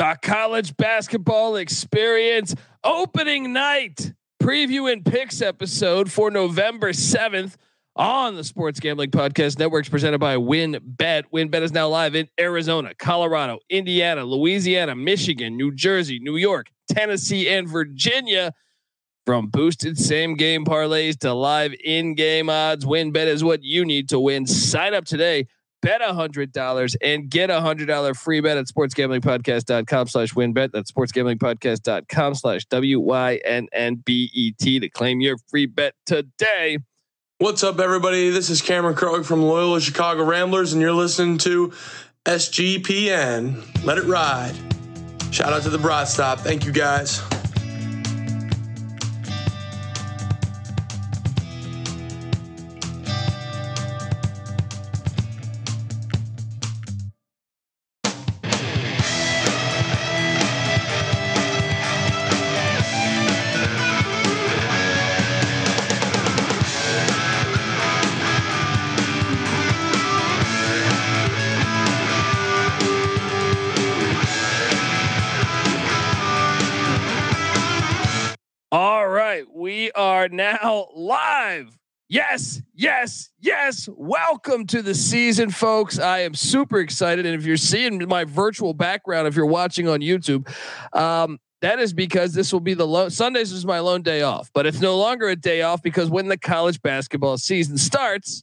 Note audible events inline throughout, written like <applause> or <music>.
The college basketball experience opening night preview and picks episode for November 7th on the Sports Gambling Podcast Networks presented by WynnBET. WynnBET is now live in Arizona, Colorado, Indiana, Louisiana, Michigan, New Jersey, New York, Tennessee, and Virginia. From boosted same game parlays to live in game odds, WynnBET is what you need to win. Sign up today bet a hundred dollars and get a hundred dollar free bet at sportsgamblingpodcast.com slash win bet. That's sportsgamblingpodcast.com slash W Y N N B E T to claim your free bet today. What's up, everybody? This is Cameron Krutwig from Loyola Chicago Ramblers, and you're listening to SGPN. Let it ride. Shout out to the Broad Stop. Thank you, guys. Are now live. Yes, yes, yes. Welcome to the season, folks. I am super excited. And if you're seeing my virtual background, if you're watching on YouTube, um, that is because this will be the low Sundays is my lone day off, but it's no longer a day off because when the college basketball season starts,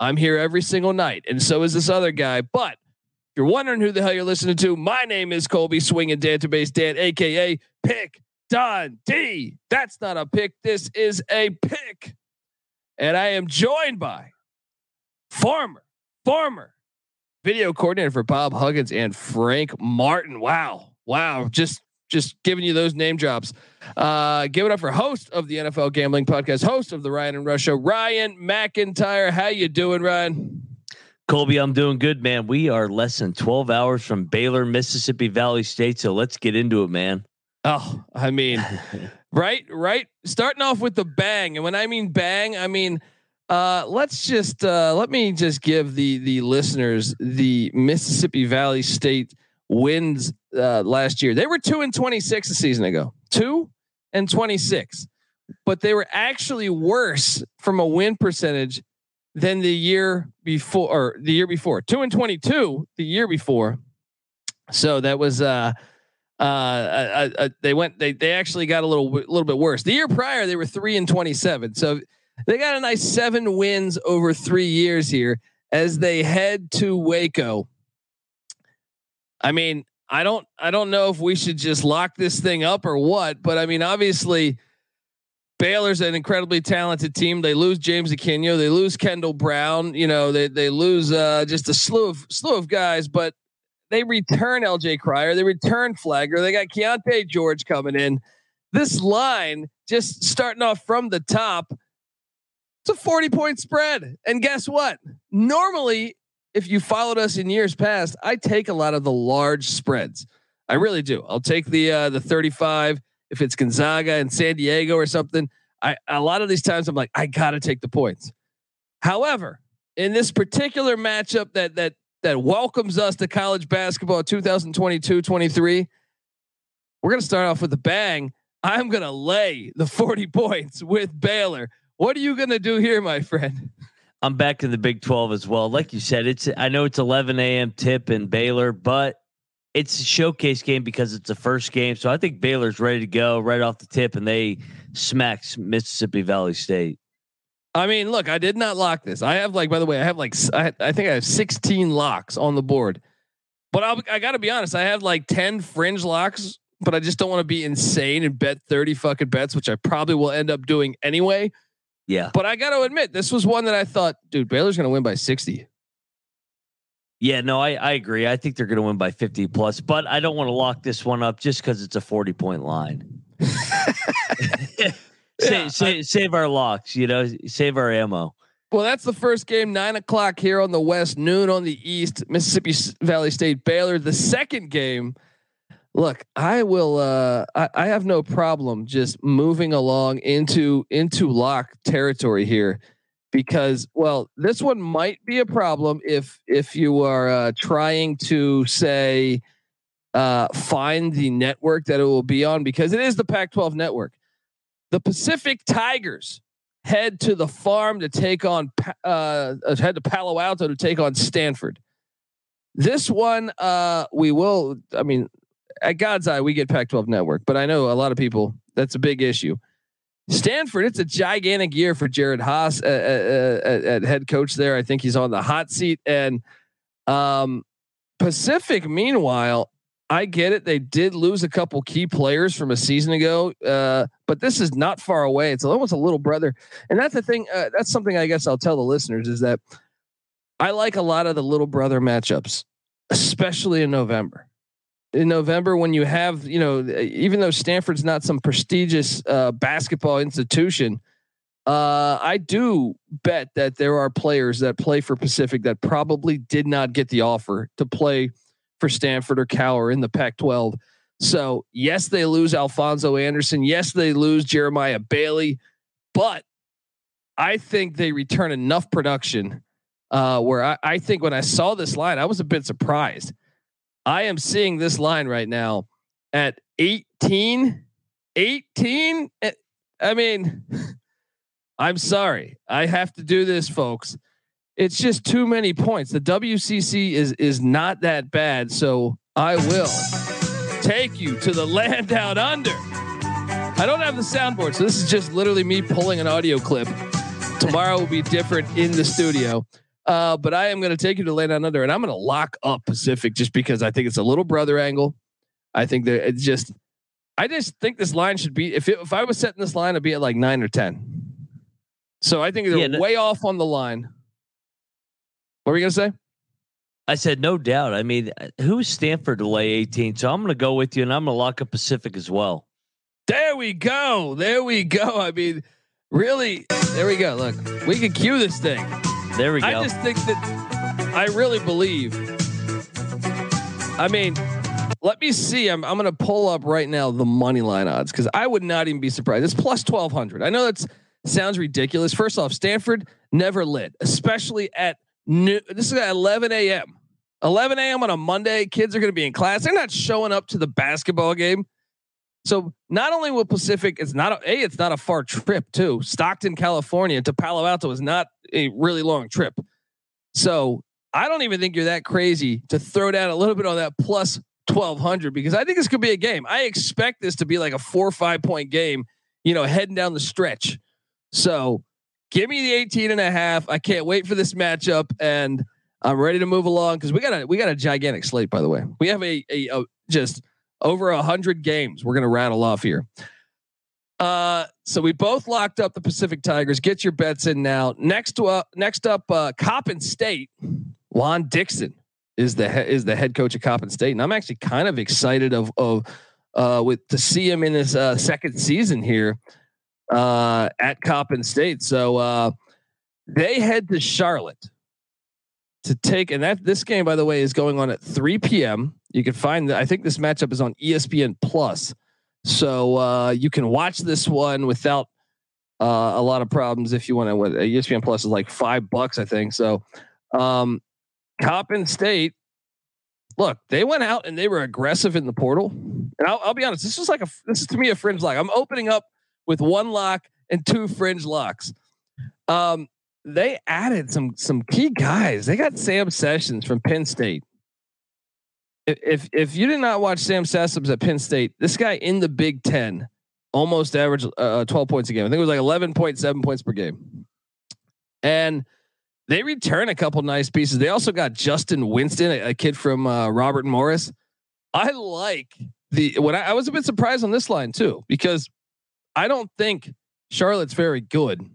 I'm here every single night, and so is this other guy. But if you're wondering who the hell you're listening to, my name is Colby Swing Swinging Database Dan, aka Pick Dundee. That's not a pick. This is a pick. And I am joined by former, former video coordinator for Bob Huggins and Frank Martin. Wow. Wow. Just just giving you those name drops. Uh, give it up for host of the NFL Gambling Podcast, host of the Ryan and Rush Show, Ryan McIntyre. How you doing, Ryan? Colby, I'm doing good, man. We are less than 12 hours from Baylor, Mississippi Valley State, so let's get into it, man. Oh, I mean, <laughs> right, right. Starting off with the bang, and when I mean bang, I mean uh, let's just uh, let me just give the the listeners the Mississippi Valley State wins uh, last year. They were two and twenty six a season ago, two and twenty six, but they were actually worse from a win percentage than the year before or the year before. Two and twenty two the year before. So that was uh uh, uh, uh, they went. They they actually got a little little bit worse. The year prior, they were three and twenty seven. So they got a nice seven wins over three years here as they head to Waco. I mean, I don't I don't know if we should just lock this thing up or what, but I mean, obviously. Baylor's an incredibly talented team. They lose James Akinjo, they lose Kendall Brown. You know, they they lose uh, just a slew of slew of guys, but they return LJ Cryer. They return Flagler. They got Keyonte George coming in. This line just starting off from the top. It's a 40 point spread. And guess what? Normally, if you followed us in years past, I take a lot of the large spreads. I really do. I'll take the uh, the 35 if it's Gonzaga and San Diego or something. I a lot of these times I'm like I got to take the points. However, in this particular matchup that that that welcomes us to college basketball 2022-23, we're going to start off with a bang. I'm going to lay the 40 <laughs> points with Baylor. What are you going to do here, my friend? I'm back in the Big 12 as well. Like you said, it's I know it's 11 a.m. tip in Baylor, but it's a showcase game because it's the first game. So I think Baylor's ready to go right off the tip, and they smacks Mississippi Valley State. I mean, look, I did not lock this. I have like, by the way, I have like, I, I think I have 16 locks on the board, but I'll, I got to be honest. I have like 10 fringe locks, but I just don't want to be insane and bet 30 fucking bets, which I probably will end up doing anyway. Yeah. But I got to admit, this was one that I thought, dude, Baylor's going to win by 60. Yeah, no, I, I agree. I think they're going to win by 50 plus, but I don't want to lock this one up just because it's a 40 point line. <laughs> <laughs> Yeah, save, save, save our locks, you know, save our ammo. Well, that's the first game, nine o'clock here on the west, noon on the east. Mississippi Valley State Baylor. The second game. Look, I will. Uh, I, I have no problem just moving along into into lock territory here, because well, this one might be a problem if if you are uh, trying to say uh, find the network that it will be on because it is the Pac-12 network. The Pacific Tigers head to the farm to take on uh, head to Palo Alto to take on Stanford. This one, uh, we will. I mean, at God's eye, we get Pac-12 network, but I know a lot of people that's a big issue. Stanford, it's a gigantic year for Jerod Haase uh, uh, uh, at head coach there. I think he's on the hot seat. And um, Pacific, meanwhile, I get it. They did lose a couple key players from a season ago, uh, but this is not far away. It's almost a little brother, and that's the thing. Uh, that's something I guess I'll tell the listeners is that I like a lot of the little brother matchups, especially in November. In November, when you have, you know, even though Stanford's not some prestigious uh, basketball institution, uh, I do bet that there are players that play for Pacific that probably did not get the offer to play for Stanford or Cal or in the Pac-12. So yes, they lose Alphonso Anderson. Yes, they lose Jeremiah Bailey, but I think they return enough production uh, where I, I think when I saw this line, I was a bit surprised. I am seeing this line right now at 18, 18. Eh, I mean, <laughs> I'm sorry. I have to do this, folks. It's just too many points. The WCC is is not that bad, so I will take you to the land down under. I don't have the soundboard, so this is just literally me pulling an audio clip. Tomorrow will be different in the studio. Uh, but I am going to take you to Land Down Under, and I'm going to lock up Pacific just because I think it's a little brother angle. I think that it's just, I just think this line should be if it, if I was setting this line, it'd be at like nine or ten. So I think they're yeah, way off on the line. What were you going to say? I said no doubt. I mean, uh, who's Stanford to lay 18? So I'm going to go with you, and I'm going to lock up Pacific as well. There we go. There we go. I mean, really, there we go. Look, we can cue this thing. There we go. I just think that I really believe. I mean, let me see. I'm I'm gonna pull up right now the money line odds because I would not even be surprised. It's plus twelve hundred. I know that sounds ridiculous. First off, Stanford never lit, especially at new. This is at 11 a.m. 11 a.m. on a Monday. Kids are gonna be in class. They're not showing up to the basketball game. So not only will Pacific, it's not a, a, it's not a far trip too. Stockton, California to Palo Alto is not a really long trip. So I don't even think you're that crazy to throw down a little bit on that plus 1200 because I think this could be a game. I expect this to be like a four or five point game, you know, heading down the stretch. So give me the 18 and a half. I can't wait for this matchup and I'm ready to move along because we got a we got a gigantic slate, by the way. We have a, a, a just over a hundred games. We're gonna rattle off here. Uh, so we both locked up the Pacific Tigers. Get your bets in now. Next to uh, next up, uh, Coppin State. Juan Dixon is the he- is the head coach of Coppin State, and I'm actually kind of excited of of uh, with to see him in his uh, second season here uh, at Coppin State. So uh, they head to Charlotte to take, and that this game, by the way, is going on at 3 p.m. You can find that. I think this matchup is on ESPN Plus, so uh, you can watch this one without uh, a lot of problems if you want to. ESPN Plus is like five bucks, I think. So, um, Coppin State, look, they went out and they were aggressive in the portal. And I'll, I'll be honest, this is like a this is to me a fringe lock. I'm opening up with one lock and two fringe locks. Um, they added some some key guys. They got Sam Sessions from Penn State. If if you did not watch Sam Sessions at Penn State, this guy in the Big Ten almost averaged uh, 12 points a game. I think it was like 11.7 points per game. And they return a couple nice pieces. They also got Justin Winston, a, a kid from uh, Robert Morris. I like the when I, I was a bit surprised on this line too because I don't think Charlotte's very good.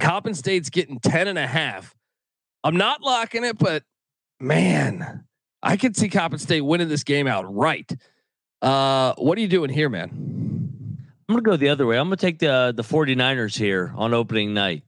Coppin State's getting 10 and a half. I'm not locking it, but man, I could see Coppin State winning this game outright. Uh, what are you doing here, man? I'm going to go the other way. I'm going to take the the 49ers here on opening night.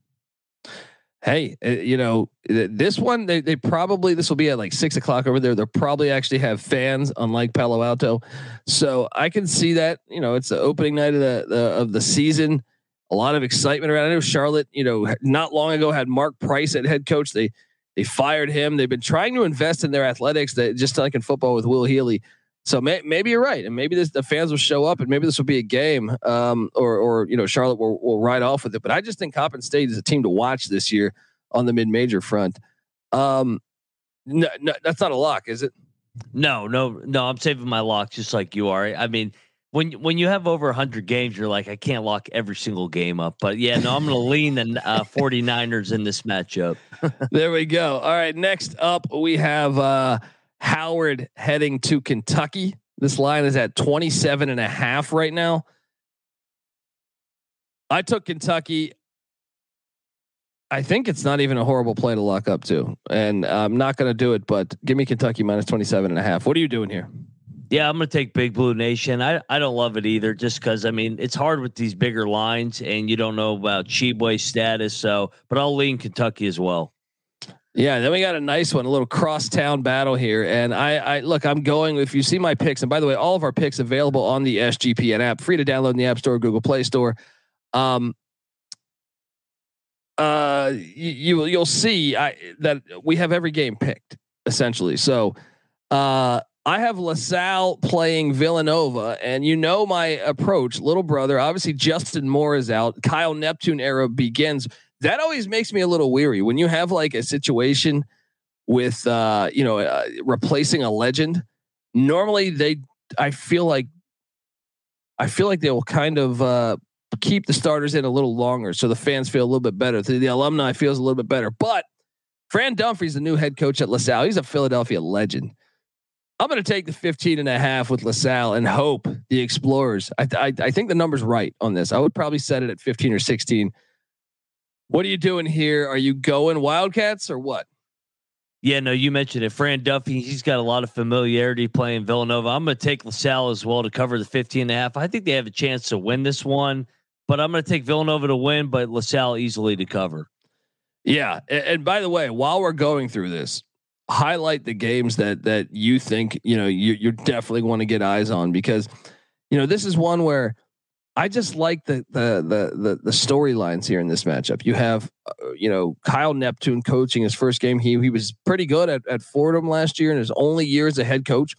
Hey, uh, you know this one. They they probably this will be at like six o'clock over there. They'll probably actually have fans, unlike Palo Alto. So I can see that. You know, it's the opening night of the, the of the season a lot of excitement around. I know Charlotte, you know, not long ago had Mark Price at head coach. They they fired him. They've been trying to invest in their athletics. That just like in football with Will Healy, So may, maybe you're right, and maybe this, the fans will show up, and maybe this will be a game, um, or or you know Charlotte will, will ride off with it. But I just think Coppin State is a team to watch this year on the mid major front. Um, no, no, that's not a lock, is it? No, no, no. I'm saving my locks just like you are. I mean, when when you have over 100 games, you're like, I can't lock every single game up. But yeah, no, I'm going <laughs> to lean the uh, 49ers in this matchup. <laughs> there we go. All right, next up we have. uh Howard heading to Kentucky. This line is at 27 and a half right now. I took Kentucky. I think it's not even a horrible play to lock up to. And I'm not going to do it, but give me Kentucky minus 27 and a half. What are you doing here? Yeah, I'm going to take Big Blue Nation. I, I don't love it either, just because I mean it's hard with these bigger lines, and you don't know about Tshiebwe's status. So, but I'll lean Kentucky as well. Yeah, then we got a nice one, a little crosstown battle here. And I, I look, I'm going. If you see my picks, and by the way, all of our picks available on the SGPN app, free to download in the App Store, Google Play Store. Um, uh, you, you will see I, that we have every game picked essentially. So, uh, I have LaSalle playing Villanova, and you know my approach, little brother. Obviously, Justin Moore is out. Kyle Neptune era begins that always makes me a little weary. When you have like a situation with uh you know uh, replacing a legend normally they i feel like i feel like they will kind of uh keep the starters in a little longer so the fans feel a little bit better. The, the alumni feels a little bit better. But fran dunphy's the new head coach at lasalle he's a philadelphia legend. I'm going to take the 15 and a half with lasalle and hope the explorers I, I i think the number's right on this. I would probably set it at 15 or 16 what are you doing here? Are you going Wildcats or what? Yeah, no, you mentioned it. Fran Dunphy, he's got a lot of familiarity playing Villanova. I'm going to take LaSalle as well to cover the 15 and a half. I think they have a chance to win this one, but I'm going to take Villanova to win, but LaSalle easily to cover. Yeah. And, and by the way, while we're going through this, highlight the games that that you think, you know, you you definitely want to get eyes on because you know, this is one where I just like the the the the, the storylines here in this matchup. You have, uh, you know, Kyle Neptune coaching his first game. He he was pretty good at, at Fordham last year in his only year as a head coach.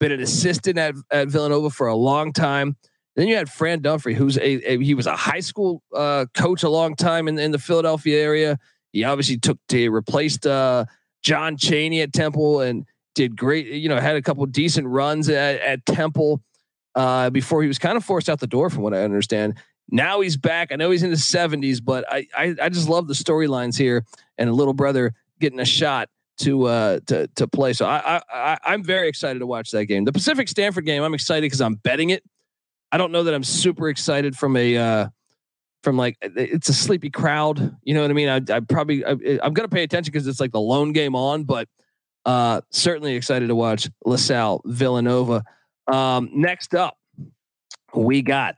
Been an assistant at, at Villanova for a long time. Then you had Fran Dunphy, who's a, a he was a high school uh, coach a long time in, in the Philadelphia area. He obviously took to replaced uh, John Chaney at Temple and did great. You know, had a couple decent runs at, at Temple uh, before he was kind of forced out the door, from what I understand. Now he's back. I know he's in his 70s, but I I, I just love the storylines here and a little brother getting a shot to uh to to play. So I I I'm very excited to watch that game. The Pacific Stanford game, I'm excited because I'm betting it. I don't know that I'm super excited from a uh from like it's a sleepy crowd. You know what I mean? I I probably I, am gonna pay attention because it's like the lone game on, but uh certainly excited to watch LaSalle Villanova. Um, next up, we got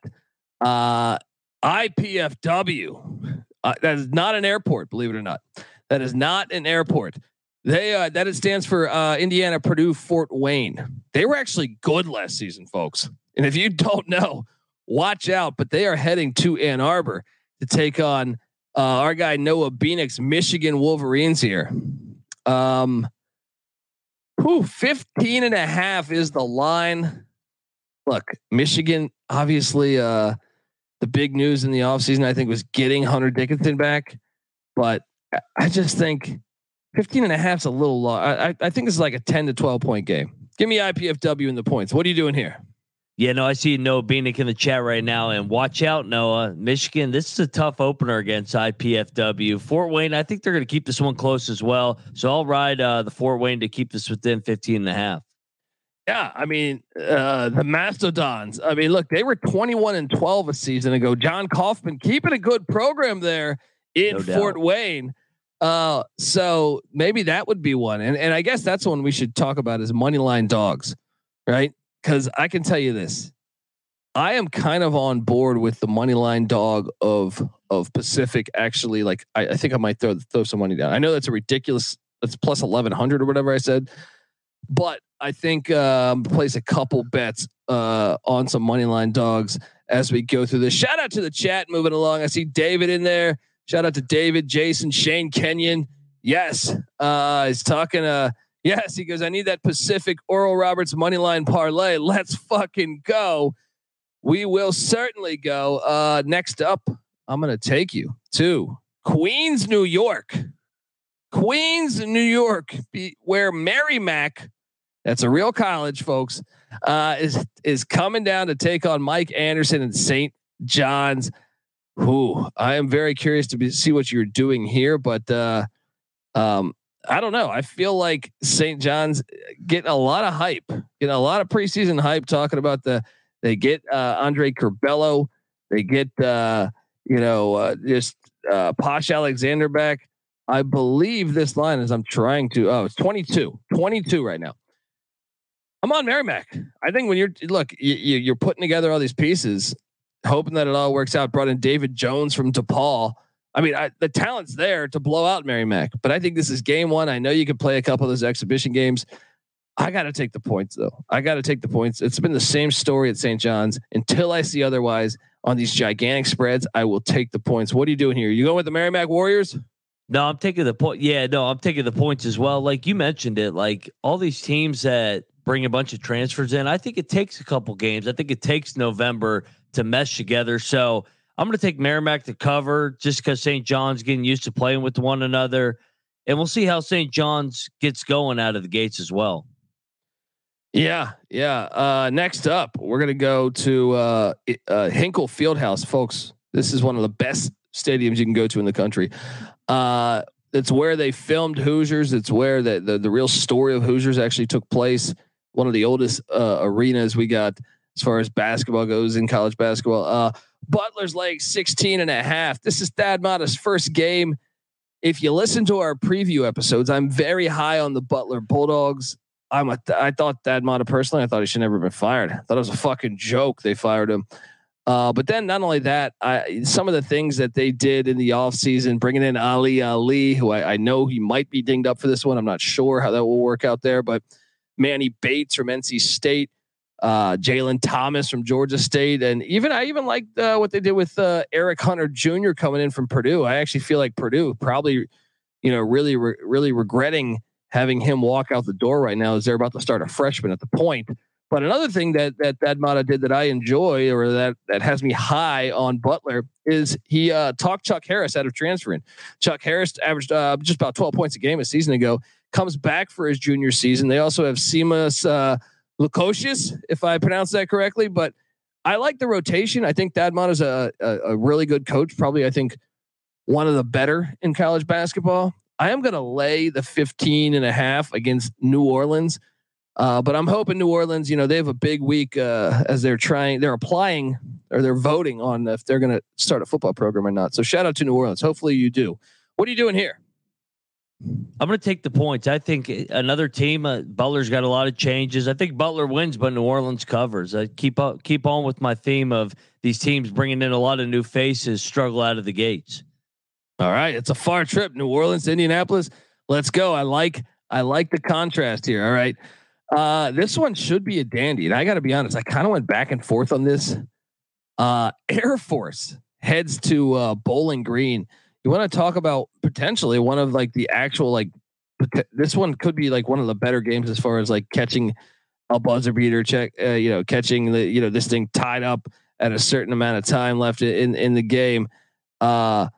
uh, IPFW. Uh, that is not an airport, believe it or not. That is not an airport. They uh, that it stands for uh, Indiana Purdue Fort Wayne. They were actually good last season, folks. And if you <laughs> don't know, watch out. But they are heading to Ann Arbor to take on uh, our guy Noah Beanick's Michigan Wolverines here. Um, Whew, 15 and a half is the line. Look, Michigan, obviously, uh, the big news in the offseason, I think, was getting Hunter Dickinson back. But I just think 15 and a half is a little low. I, I think this is like a 10 to 12 point game. Give me IPFW in the points. What are you doing here? Yeah, no, I see Noah Beanick in the chat right now, and watch out, Noah. Michigan, this is a tough opener against IPFW. Fort Wayne, I think they're going to keep this one close as well. So I'll ride uh, the Fort Wayne to keep this within 15 and a half. Yeah, I mean, uh, the Mastodons. I mean, look, they were 21 and 12 a season ago. Jon Coffman keeping a good program there in no Fort Wayne. Uh, so maybe that would be one. And and I guess that's one we should talk about is money line dogs, right? Because I can tell you this. I am kind of on board with the money line dog of of Pacific. Actually, like I, I think I might throw throw some money down. I know that's a ridiculous. That's plus eleven hundred or whatever I said, but I think um, place a couple bets uh, on some money line dogs as we go through this. Shout out to the chat moving along. I see David in there. Shout out to David, Jason, Shane Kenyon. Yes, uh, he's talking. Uh, Yes, he goes. I need that Pacific Oral Roberts money line parlay. Let's fucking go. We will certainly go. Uh, next up, I'm gonna take you to Queens, New York. Queens, New York, be, where Merrimack, that's a real college, folks, uh, is is coming down to take on Mike Anderson and St. John's. Who I am very curious to be, see what you're doing here, but uh, um, I don't know. I feel like St. John's getting a lot of hype, getting a lot of preseason hype, talking about the they get uh, Andre Curbelo, they get uh, you know uh, just uh, Posh Alexander back. I believe this line is I'm trying to. Oh, it's 22, 22 right now. I'm on Merrimack. I think when you're look, you, you're putting together all these pieces, hoping that it all works out. Brought in David Jones from DePaul. I mean, I, the talent's there to blow out Merrimack, but I think this is game one. I know you can play a couple of those exhibition games. I got to take the points though. I got to take the points. It's been the same story at St. John's until I see otherwise on these gigantic spreads. I will take the points. What are you doing here? You going with the Merrimack Warriors? No, I'm taking the point. Yeah, no, I'm taking the points as well. Like you mentioned it, like all these teams that bring a bunch of transfers in, I think it takes a couple games. I think it takes November to mesh together. So I'm going to take Merrimack to cover just because St. John's getting used to playing with one another. And we'll see how St. John's gets going out of the gates as well. Yeah, yeah. Uh, next up, we're going to go to uh, uh, Hinkle Fieldhouse, folks. This is one of the best stadiums you can go to in the country. Uh, it's where they filmed Hoosiers. It's where the, the, the real story of Hoosiers actually took place. One of the oldest uh, arenas we got as far as basketball goes in college basketball. Uh, Butler's like 16 and a half. This is Thad Matta's first game. If you listen to our preview episodes, I'm very high on the Butler Bulldogs. I'm a, I thought Thad Matta personally, I thought he should never been fired. I thought it was a fucking joke they fired him. Uh, but then not only that, I, some of the things that they did in the offseason, bringing in Ali Ali, who I, I know he might be dinged up for this one. I'm not sure how that will work out there, but Manny Bates from NC State, uh, Jalen Thomas from Georgia State, and even I even liked uh, what they did with uh, Eric Hunter Jr. coming in from Purdue. I actually feel like Purdue probably, you know, really re- really regretting having him walk out the door right now as they're about to start a freshman at the point. But another thing that that that Matta did that I enjoy or that that has me high on Butler is he uh, talked Chuck Harris out of transferring. Chuck Harris averaged uh, just about 12 points a game a season ago. Comes back for his junior season. They also have Simas uh, Lukosius, if I pronounce that correctly. But I like the rotation. I think Thad is a, a, a really good coach. Probably, I think one of the better in college basketball. I am going to lay the 15 and a half against New Orleans. Uh, but I'm hoping New Orleans, you know, they have a big week uh, as they're trying, they're applying or they're voting on if they're going to start a football program or not. So shout out to New Orleans. Hopefully you do. What are you doing here? I'm going to take the points. I think another team, uh, Butler's got a lot of changes. I think Butler wins, but New Orleans covers. I keep up, keep on with my theme of these teams bringing in a lot of new faces, struggle out of the gates. All right, it's a far trip, New Orleans, Indianapolis. Let's go. I like, I like the contrast here. All right, uh, this one should be a dandy, and I got to be honest. I kind of went back and forth on this. Uh, Air Force heads to uh, Bowling Green you want to talk about potentially one of like the actual like this one could be like one of the better games as far as like catching a buzzer beater check uh, you know catching the you know this thing tied up at a certain amount of time left in in the game. Uh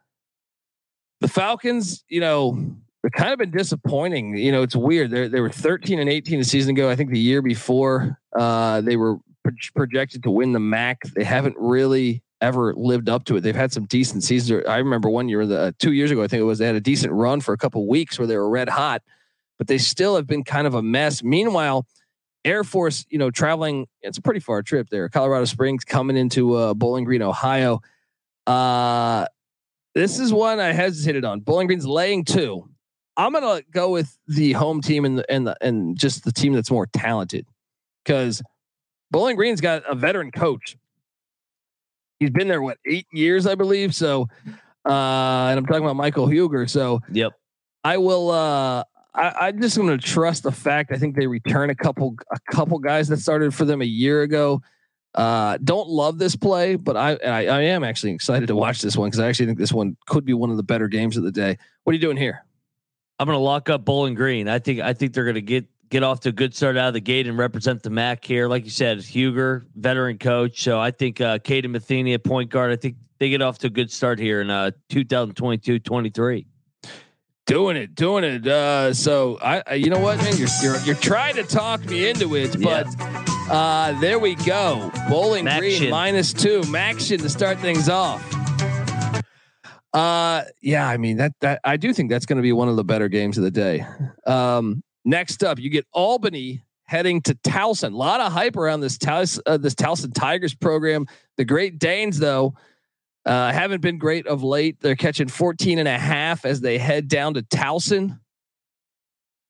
the falcons you know they've kind of been disappointing. You know it's weird. They they were 13 and 18 a season ago. I think the year before uh they were pro- projected to win the mac. They haven't really ever lived up to it. They've had some decent seasons. I remember one year, the uh, two years ago, I think it was, they had a decent run for a couple weeks where they were red hot, but they still have been kind of a mess. Meanwhile, Air Force, you know, traveling, it's a pretty far trip there. Colorado Springs coming into uh, Bowling Green, Ohio. Uh, this is one I hesitated on. Bowling Green's laying two. I'm gonna go with the home team and the, and the, and just the team that's more talented because Bowling Green's got a veteran coach he's been there what eight years, I believe. So, uh, and I'm talking about Michael Huger. So, yep, I will. Uh, I, am just going to trust the fact. I think they return a couple, a couple guys that started for them a year ago. Uh, don't love this play, but I, I, I am actually excited to watch this one because I actually think this one could be one of the better games of the day. What are you doing here? I'm going to lock up Bowling Green. I think I think they're going to get get off to a good start out of the gate and represent the MAC here. Like you said, Huger, veteran coach. So I think uh, Kaden Metheny at point guard. I think they get off to a good start here in uh, 2022-23. Doing it, doing it. Uh, so I, you know what, man, you're, you're you're trying to talk me into it, but yeah. uh, there we go. Bowling Maction. Green minus two, Maction to start things off. Uh, yeah, I mean that that I do think that's going to be one of the better games of the day. Um, next up, you get Albany heading to Towson. A lot of hype around this Towson, uh, this Towson Tigers program. The Great Danes, though, uh, haven't been great of late. They're catching 14 and a half as they head down to Towson.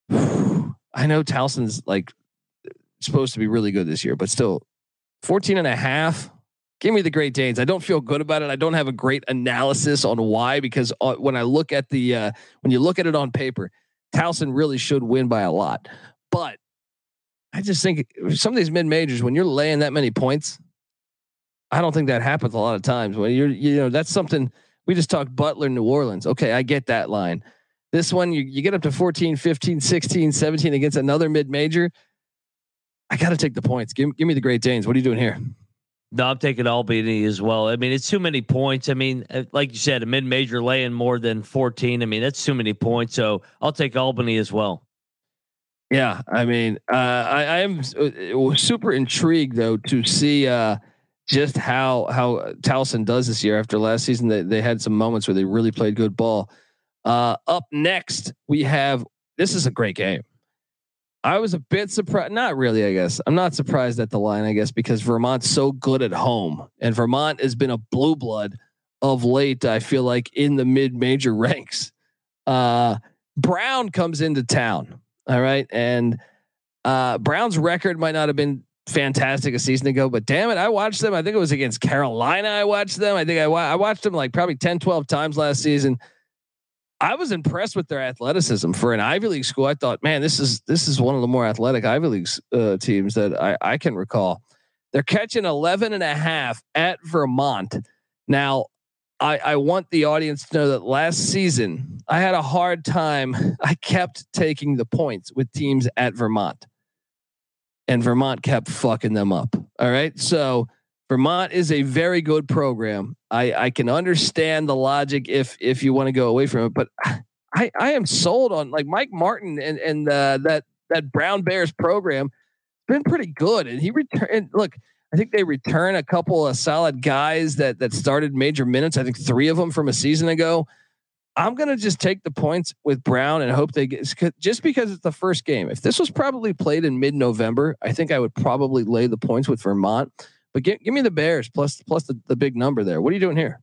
<sighs> I know Towson's like supposed to be really good this year, but still 14 and a half. Give me the Great Danes. I don't feel good about it. I don't have a great analysis on why because uh, when I look at the uh, when you look at it on paper, Towson really should win by a lot. But I just think some of these mid majors, when you're laying that many points, I don't think that happens a lot of times. When you're you know that's something we just talked Butler, New Orleans. Okay, I get that line. This one, you, you get up to 14, 15, 16, 17 against another mid major. I got to take the points. Give, give me the Great Danes. What are you doing here? No, I'm taking Albany as well. I mean, it's too many points. I mean, uh, like you said, a mid major laying more than 14. I mean, that's too many points. So I'll take Albany as well. Yeah, I mean, uh, I, I, am uh, super intrigued though to see uh, just how how Towson does this year. After last season, they they had some moments where they really played good ball. Uh, up next, we have this is a great game. I was a bit surprised. Not really, I guess. I'm not surprised at the line, I guess, because Vermont's so good at home, and Vermont has been a blue blood of late. I feel like in the mid major <laughs> ranks. Uh, Brown comes into town. All right, and uh, Brown's record might not have been fantastic a season ago, but damn it, I watched them. I think it was against Carolina. I watched them. I think I, I watched them like probably 10, 12 times last season. I was impressed with their athleticism for an Ivy League school. I thought, man, this is this is one of the more athletic Ivy League uh, teams that I, I can recall. They're catching 11 and a half at Vermont. Now, I, I want the audience to know that last season I had a hard time. <laughs> I kept taking the points with teams at Vermont, and Vermont kept fucking them up. All right, so Vermont is a very good program. I, I can understand the logic if if you want to go away from it, but I, I am sold on like Mike Martin and and uh, that that Brown Bears program It's been pretty good. And he returned. Look, I think they return a couple of solid guys that that started major minutes. I think three of them from a season ago. I'm gonna just take the points with Brown and hope they get just because it's the first game. If this was probably played in mid November, I think I would probably lay the points with Vermont. But give, give me the Bears plus plus the, the big number there. What are you doing here?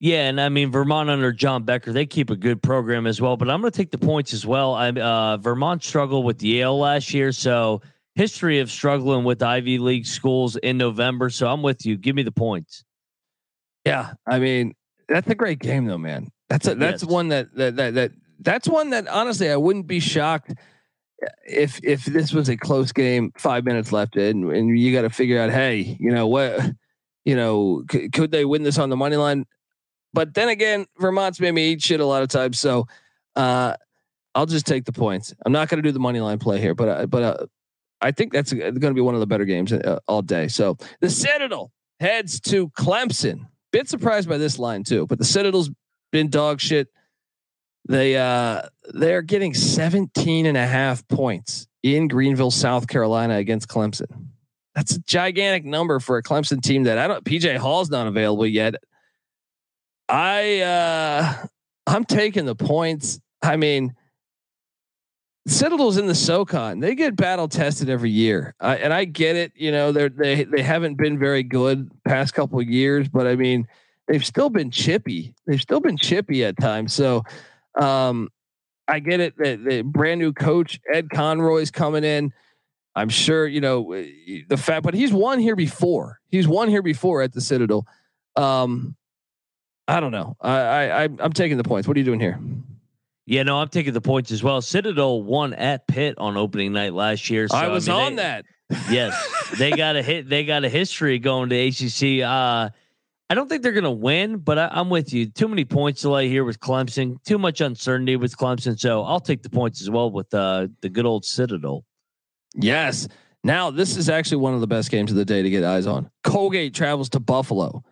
Yeah, and I mean Vermont under John Becker, they keep a good program as well. But I'm going to take the points as well. I uh, Vermont struggled with Yale last year, so history of struggling with Ivy League schools in November. So I'm with you. Give me the points. Yeah, I mean that's a great game though, man. That's a, that's yes. one that, that that that that's one that honestly I wouldn't be shocked if if this was a close game, five minutes left in, and you got to figure out, hey, you know what, you know, c- could they win this on the money line? But then again, Vermont's made me eat shit a lot of times, so uh, I'll just take the points. I'm not going to do the money line play here, but uh, but uh, I think that's going to be one of the better games uh, all day. So the Citadel heads to Clemson. Bit surprised by this line too, but the Citadel's been dog shit they uh they're getting 17 and a half points in Greenville, South Carolina against Clemson. That's a gigantic number for a Clemson team that I don't PJ Hall's not available yet. I uh I'm taking the points. I mean, Citadel's in the SoCon. They get battle tested every year, uh, and I get it. You know, they they they haven't been very good past couple years, but I mean, they've still been chippy. They've still been chippy at times. So um, I get it that the brand new coach Ed Conroy's coming in. I'm sure you know the fact, but he's won here before. He's won here before at the Citadel. Um, I don't know. I, I I'm taking the points. What are you doing here? Yeah, no, I'm taking the points as well. Citadel won at Pitt on opening night last year. So, I was I mean, on they, that. yes, they got a hit. They got a history going to ACC. Uh, I don't think they're going to win, but I, am with you. Too many points to lay here with Clemson. Too much uncertainty with Clemson. So I'll take the points as well with uh, the good old Citadel. Yes. Now this is actually one of the best games of the day to get eyes on. Colgate travels to Buffalo.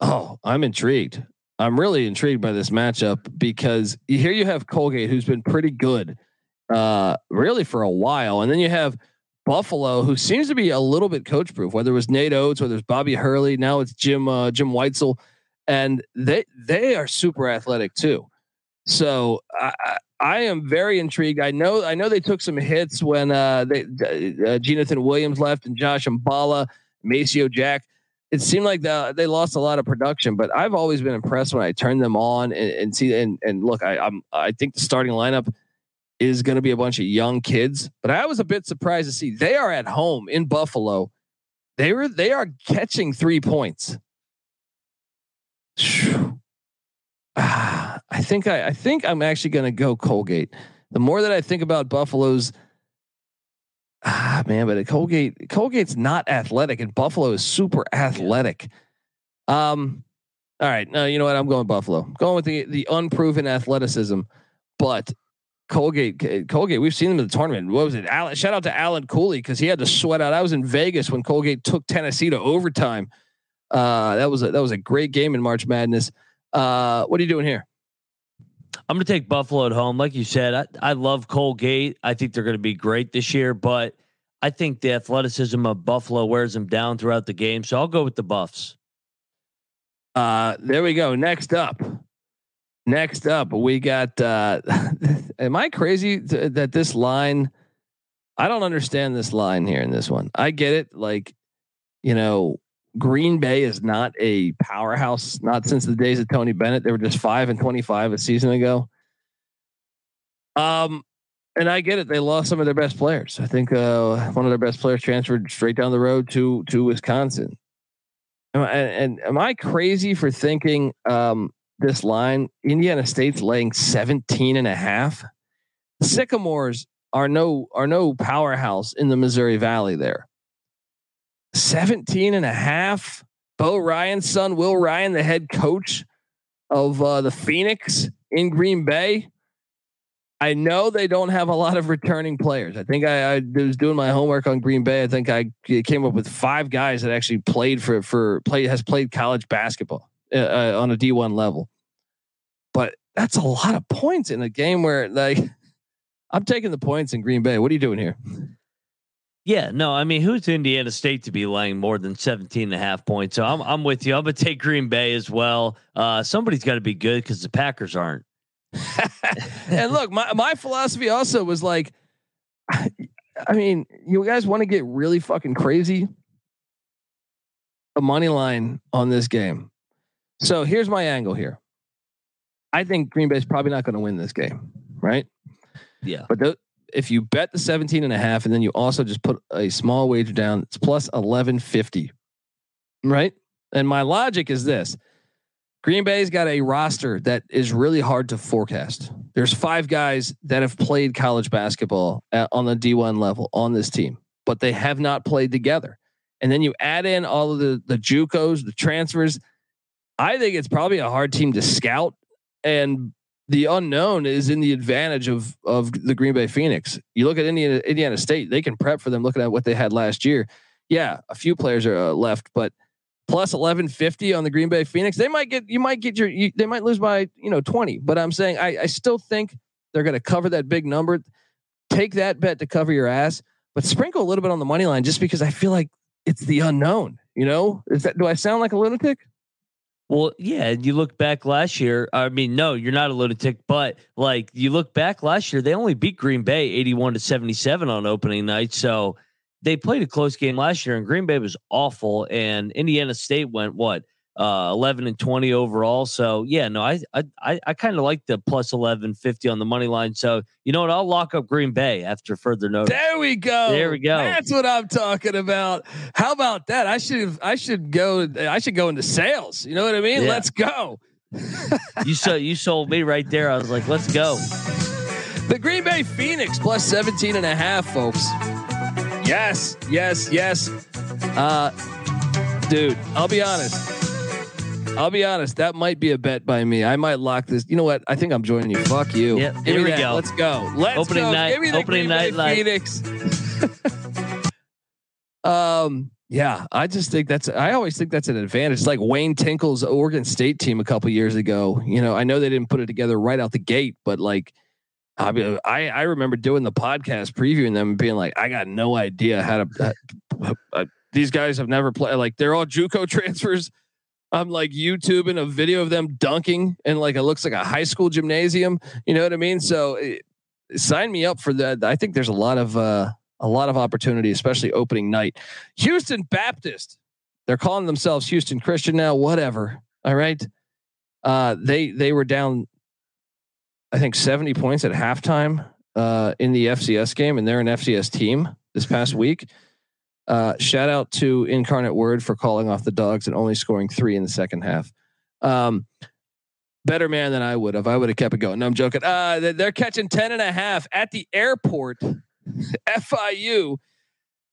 Oh, I'm intrigued. I'm really intrigued by this matchup because here you have Colgate, who's been pretty good, uh, really for a while, and then you have Buffalo, who seems to be a little bit coach proof. Whether it was Nate Oats, whether it's Bobby Hurley, now it's Jim uh, Jim Whitesell, and they they are super athletic too. So I, I am very intrigued. I know I know they took some hits when uh, they uh, Jeenathan Williams left and Josh Mballa, Maceo Jack it seemed like the, they lost a lot of production, but I've always been impressed when I turn them on and, and see and and look, I, I'm I think the starting lineup is going to be a bunch of young kids, but I was a bit surprised to see they are at home in Buffalo. They were they are catching three points. Ah, I think I, I think I'm actually going to go Colgate. The more that I think about Buffalo's Ah, man, but Colgate, Colgate's not athletic, and Buffalo is super athletic. Um, all right, no, you know what? I'm going Buffalo. Going with the the unproven athleticism, but Colgate, Colgate, we've seen them in the tournament. What was it? Alan, shout out to Alan Cooley because he had to sweat out. I was in Vegas when Colgate took Tennessee to overtime. Uh, that was a, that was a great game in March Madness. Uh, what are you doing here? I'm going to take Buffalo at home. Like you said, I, I love Colgate. I think they're going to be great this year, but I think the athleticism of Buffalo wears them down throughout the game. So I'll go with the Buffs. Uh, there we go. Next up, next up, we got. Uh, <laughs> am I crazy th- that this line? I don't understand this line here in this one. I get it. Like, you know, Green Bay is not a powerhouse, not since the days of Tony Bennett. They were just five and twenty-five a season ago. Um, and I get it. They lost some of their best players. I think uh, one of their best players transferred straight down the road to to Wisconsin. And, and am I crazy for thinking um, this line? Indiana State's laying 17 and a half. Sycamores are no are no powerhouse in the Missouri Valley there. 17 and a half. Bo Ryan's son, Will Ryan, the head coach of uh, the Phoenix in Green Bay. I know they don't have a lot of returning players. I think I, I, was doing my homework on Green Bay. I think I came up with five guys that actually played for for play has played college basketball uh, uh, on a D one level. But that's a lot of points in a game where like <laughs> I'm taking the points in Green Bay. What are you doing here? Yeah, no, I mean, who's Indiana State to be laying more than 17 and a half points? So I'm, I'm with you. I'm going to take Green Bay as well. Uh, somebody's got to be good because the Packers aren't. <laughs> and look, my, my philosophy also was like, I mean, you guys want to get really fucking crazy? A money line on this game. So here's my angle here. I think Green Bay's probably not going to win this game, right? Yeah. But the, if you bet the 17 and a half and then you also just put a small wager down, it's plus 1150. Right? And my logic is this. Green Bay's got a roster that is really hard to forecast. There's five guys that have played college basketball at, on the D1 level on this team, but they have not played together. And then you add in all of the the JUCOs, the transfers. I think it's probably a hard team to scout. And the unknown is in the advantage of of the Green Bay Phoenix. You look at Indiana Indiana State; they can prep for them. Looking at what they had last year, yeah, a few players are uh, left, but plus eleven fifty on the Green Bay Phoenix, they might get you might get your you, they might lose by you know twenty. But I'm saying I, I still think they're going to cover that big number. Take that bet to cover your ass, but sprinkle a little bit on the money line just because I feel like it's the unknown. You know, is that do I sound like a lunatic? Well, yeah, and you look back last year. I mean, no, you're not a lunatic, but like you look back last year, they only beat Green Bay 81 to 77 on opening night. So they played a close game last year, and Green Bay was awful. And Indiana State went what uh, 11 and 20 overall. So yeah, no, I I I kind of like the plus 1150 on the money line. So you know what? I'll lock up Green Bay after further notice. There we go. There we go. That's what I'm talking about. How about that? I should I should go I should go into sales. You know what I mean? Yeah. Let's go. you so you sold me right there. I was like, let's go. The Green Bay Phoenix plus 17 and a half, folks. Yes, yes, yes. Uh dude, I'll be honest I'll be honest. That might be a bet by me. I might lock this. You know what? I think I'm joining you. Fuck you. Give here we that. go. Let's go. Let's go. Opening go. night- Give me the opening Green night Bay. Phoenix. <laughs> um. Yeah, I just think that's. I always think that's an advantage. It's like Wayne Tinkle's Oregon State team a couple years ago. You know, I know they didn't put it together right out the gate, but like, I mean, I I remember doing the podcast previewing them and being like, I got no idea how to. Uh, <laughs> these guys have never played. Like, they're all JUCO <laughs> transfers. I'm like YouTubing a video of them dunking, and like it looks like a high school gymnasium. You know what I mean? So, eh, sign me up for that. I think there's a lot of uh, a lot of opportunity, especially opening night. Houston Baptist, they're calling themselves Houston Christian now. Whatever. All right. Uh, they they were down, I think, 70 points at halftime uh, in the FCS game, and they're an FCS team this past week. Uh, shout out to Incarnate Word for calling off the dogs and only scoring three in the second half. Um, better man than I would have. I would have kept it going. No, I'm joking. Uh, they- they're catching 10 and a half at the airport. <laughs> FIU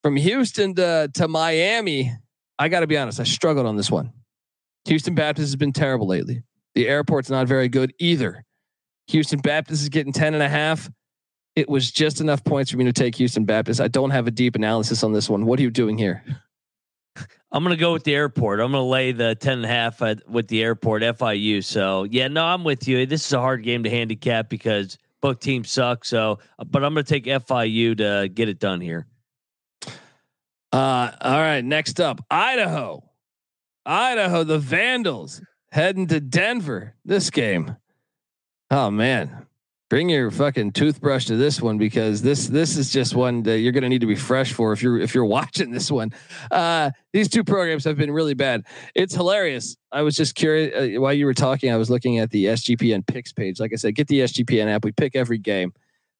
from Houston to, to Miami. I got to be honest. I struggled on this one. Houston Baptist has been terrible lately. The airport's not very good either. Houston Baptist is getting 10 and a half. It was just enough points for me to take Houston Baptist. I don't have a deep analysis on this one. What are you doing here? I'm gonna go with the airport. I'm gonna lay the ten and a half at, with the airport FIU. So yeah, no, I'm with you. This is a hard game to handicap because both teams suck. So, but I'm gonna take FIU to get it done here. Uh, all right. Next up, Idaho. Idaho, the Vandals heading to Denver. This game. Oh man, bring your fucking toothbrush to this one because this this is just one that you're going to need to be fresh for if you're if you're <laughs> watching this one. Uh, these two programs have been really bad. It's hilarious. I was just curious uh, while you were talking. I was looking at the SGPN picks page. Like I said, get the SGPN app. We pick every game.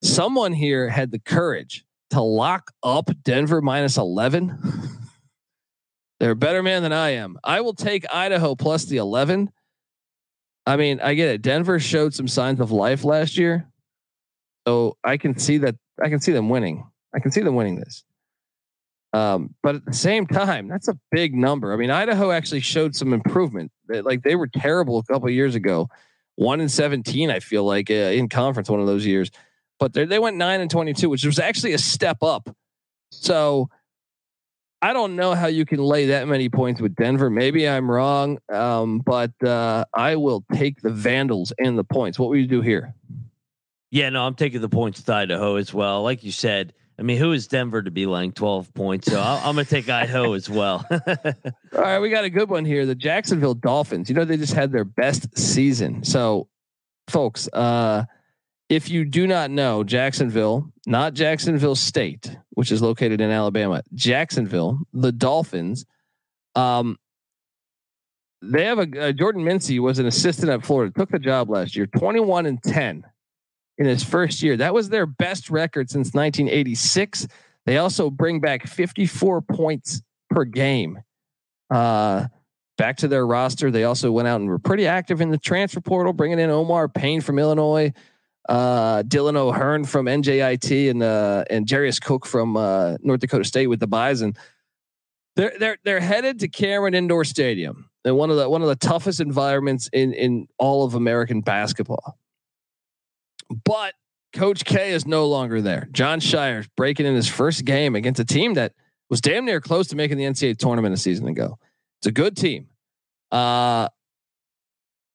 Someone here had the courage to lock up Denver minus 11. <laughs> They're a better man than I am. I will take Idaho plus the 11. I mean, I get it. Denver showed some signs of life last year. So I can see that I can see them winning. I can see them winning this. Um, but at the same time, that's a big number. I mean, Idaho actually showed some improvement. Like they were terrible a couple years ago, one in seventeen. I feel like uh, in conference one of those years, but they went nine and twenty-two, which was actually a step up. So I don't know how you can lay that many points with Denver. Maybe I'm wrong, um, but uh, I will take the Vandals and the points. What will you do here? Yeah, no, I'm taking the points with Idaho as well. Like you said, I mean, who is Denver to be laying 12 points? So I'll, I'm gonna take Idaho as well. <laughs> All right, we got a good one here. The Jacksonville Dolphins. You know, they just had their best season. So, folks, uh, if you do not know, Jacksonville, not Jacksonville State, which is located in Alabama, Jacksonville, the Dolphins, um, they have a uh, Jordan Mincy was an assistant at Florida, took the job last year, 21 and 10 in his first year. That was their best record since 1986. They also bring back 54 points per game uh, back to their roster. They also went out and were pretty active in the transfer portal, bringing in Omar Payne from Illinois, uh, Dylan O'Hearn from NJIT, and uh, and Jarius Cook from uh, North Dakota State with the Bison. They're they're they're headed to Cameron Indoor Stadium, and one of the one of the toughest environments in in all of American basketball. But Coach K is no longer there. Jon Scheyer's breaking in his first game against a team that was damn near close to making the NCAA tournament a season ago. It's a good team. Uh,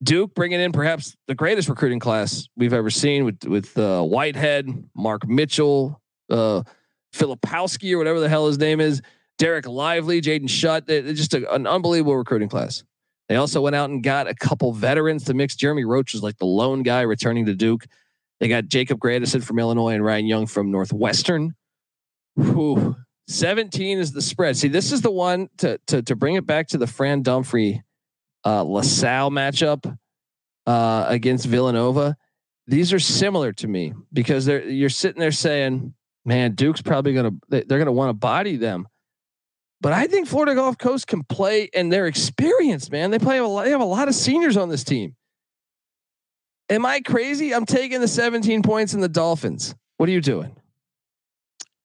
Duke bringing in perhaps the greatest recruiting class we've ever seen with with uh, Whitehead, Mark Mitchell, uh, Filipowski or whatever the hell his name is, Dereck Lively, Jaden Schutt. They- just a, an unbelievable recruiting class. They also went out and got a couple veterans to mix. Jeremy Roach was like the lone guy returning to Duke. They got Jacob Grandison from Illinois and Ryan Young from Northwestern. Whew. 17 is the spread. See, this is the one to to to bring it back to the Fran Dunphy uh LaSalle matchup uh against Villanova. These are similar to me because they're you're sitting there saying, man, Duke's probably gonna they- they're gonna want to body them. But I think Florida Gulf Coast can play and they're experienced, man. They play a lot, they have a lot of seniors on this team. Am I crazy? I'm taking the 17 points in the Dolphins. What are you doing?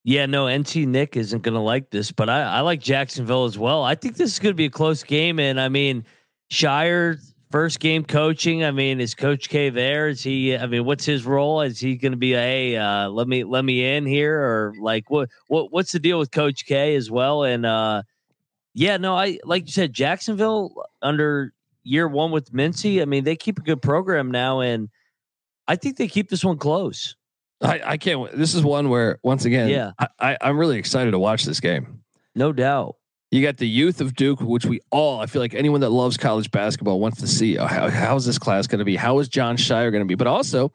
yeah, no, NT Nick isn't gonna like this, but I, I like Jacksonville as well. I think this is gonna be a close game, and I mean, Scheyer first game coaching. I mean, is Coach K there? Is he? I mean, what's his role? Is he going to be a hey, uh, let me let me in here, or like what what what's the deal with Coach K as well? And uh, yeah, no, I like you said, Jacksonville under year one with Mincy. I mean, they keep a good program now, and I think they keep this one close. I, I can't. This is one where once again, Yeah. I, I, I'm really excited to watch this game. No doubt. You got the youth of Duke, which we all, I feel like anyone that loves college basketball wants to see. Oh, how, how is this class going to be? How is Jon Scheyer going to be? But also,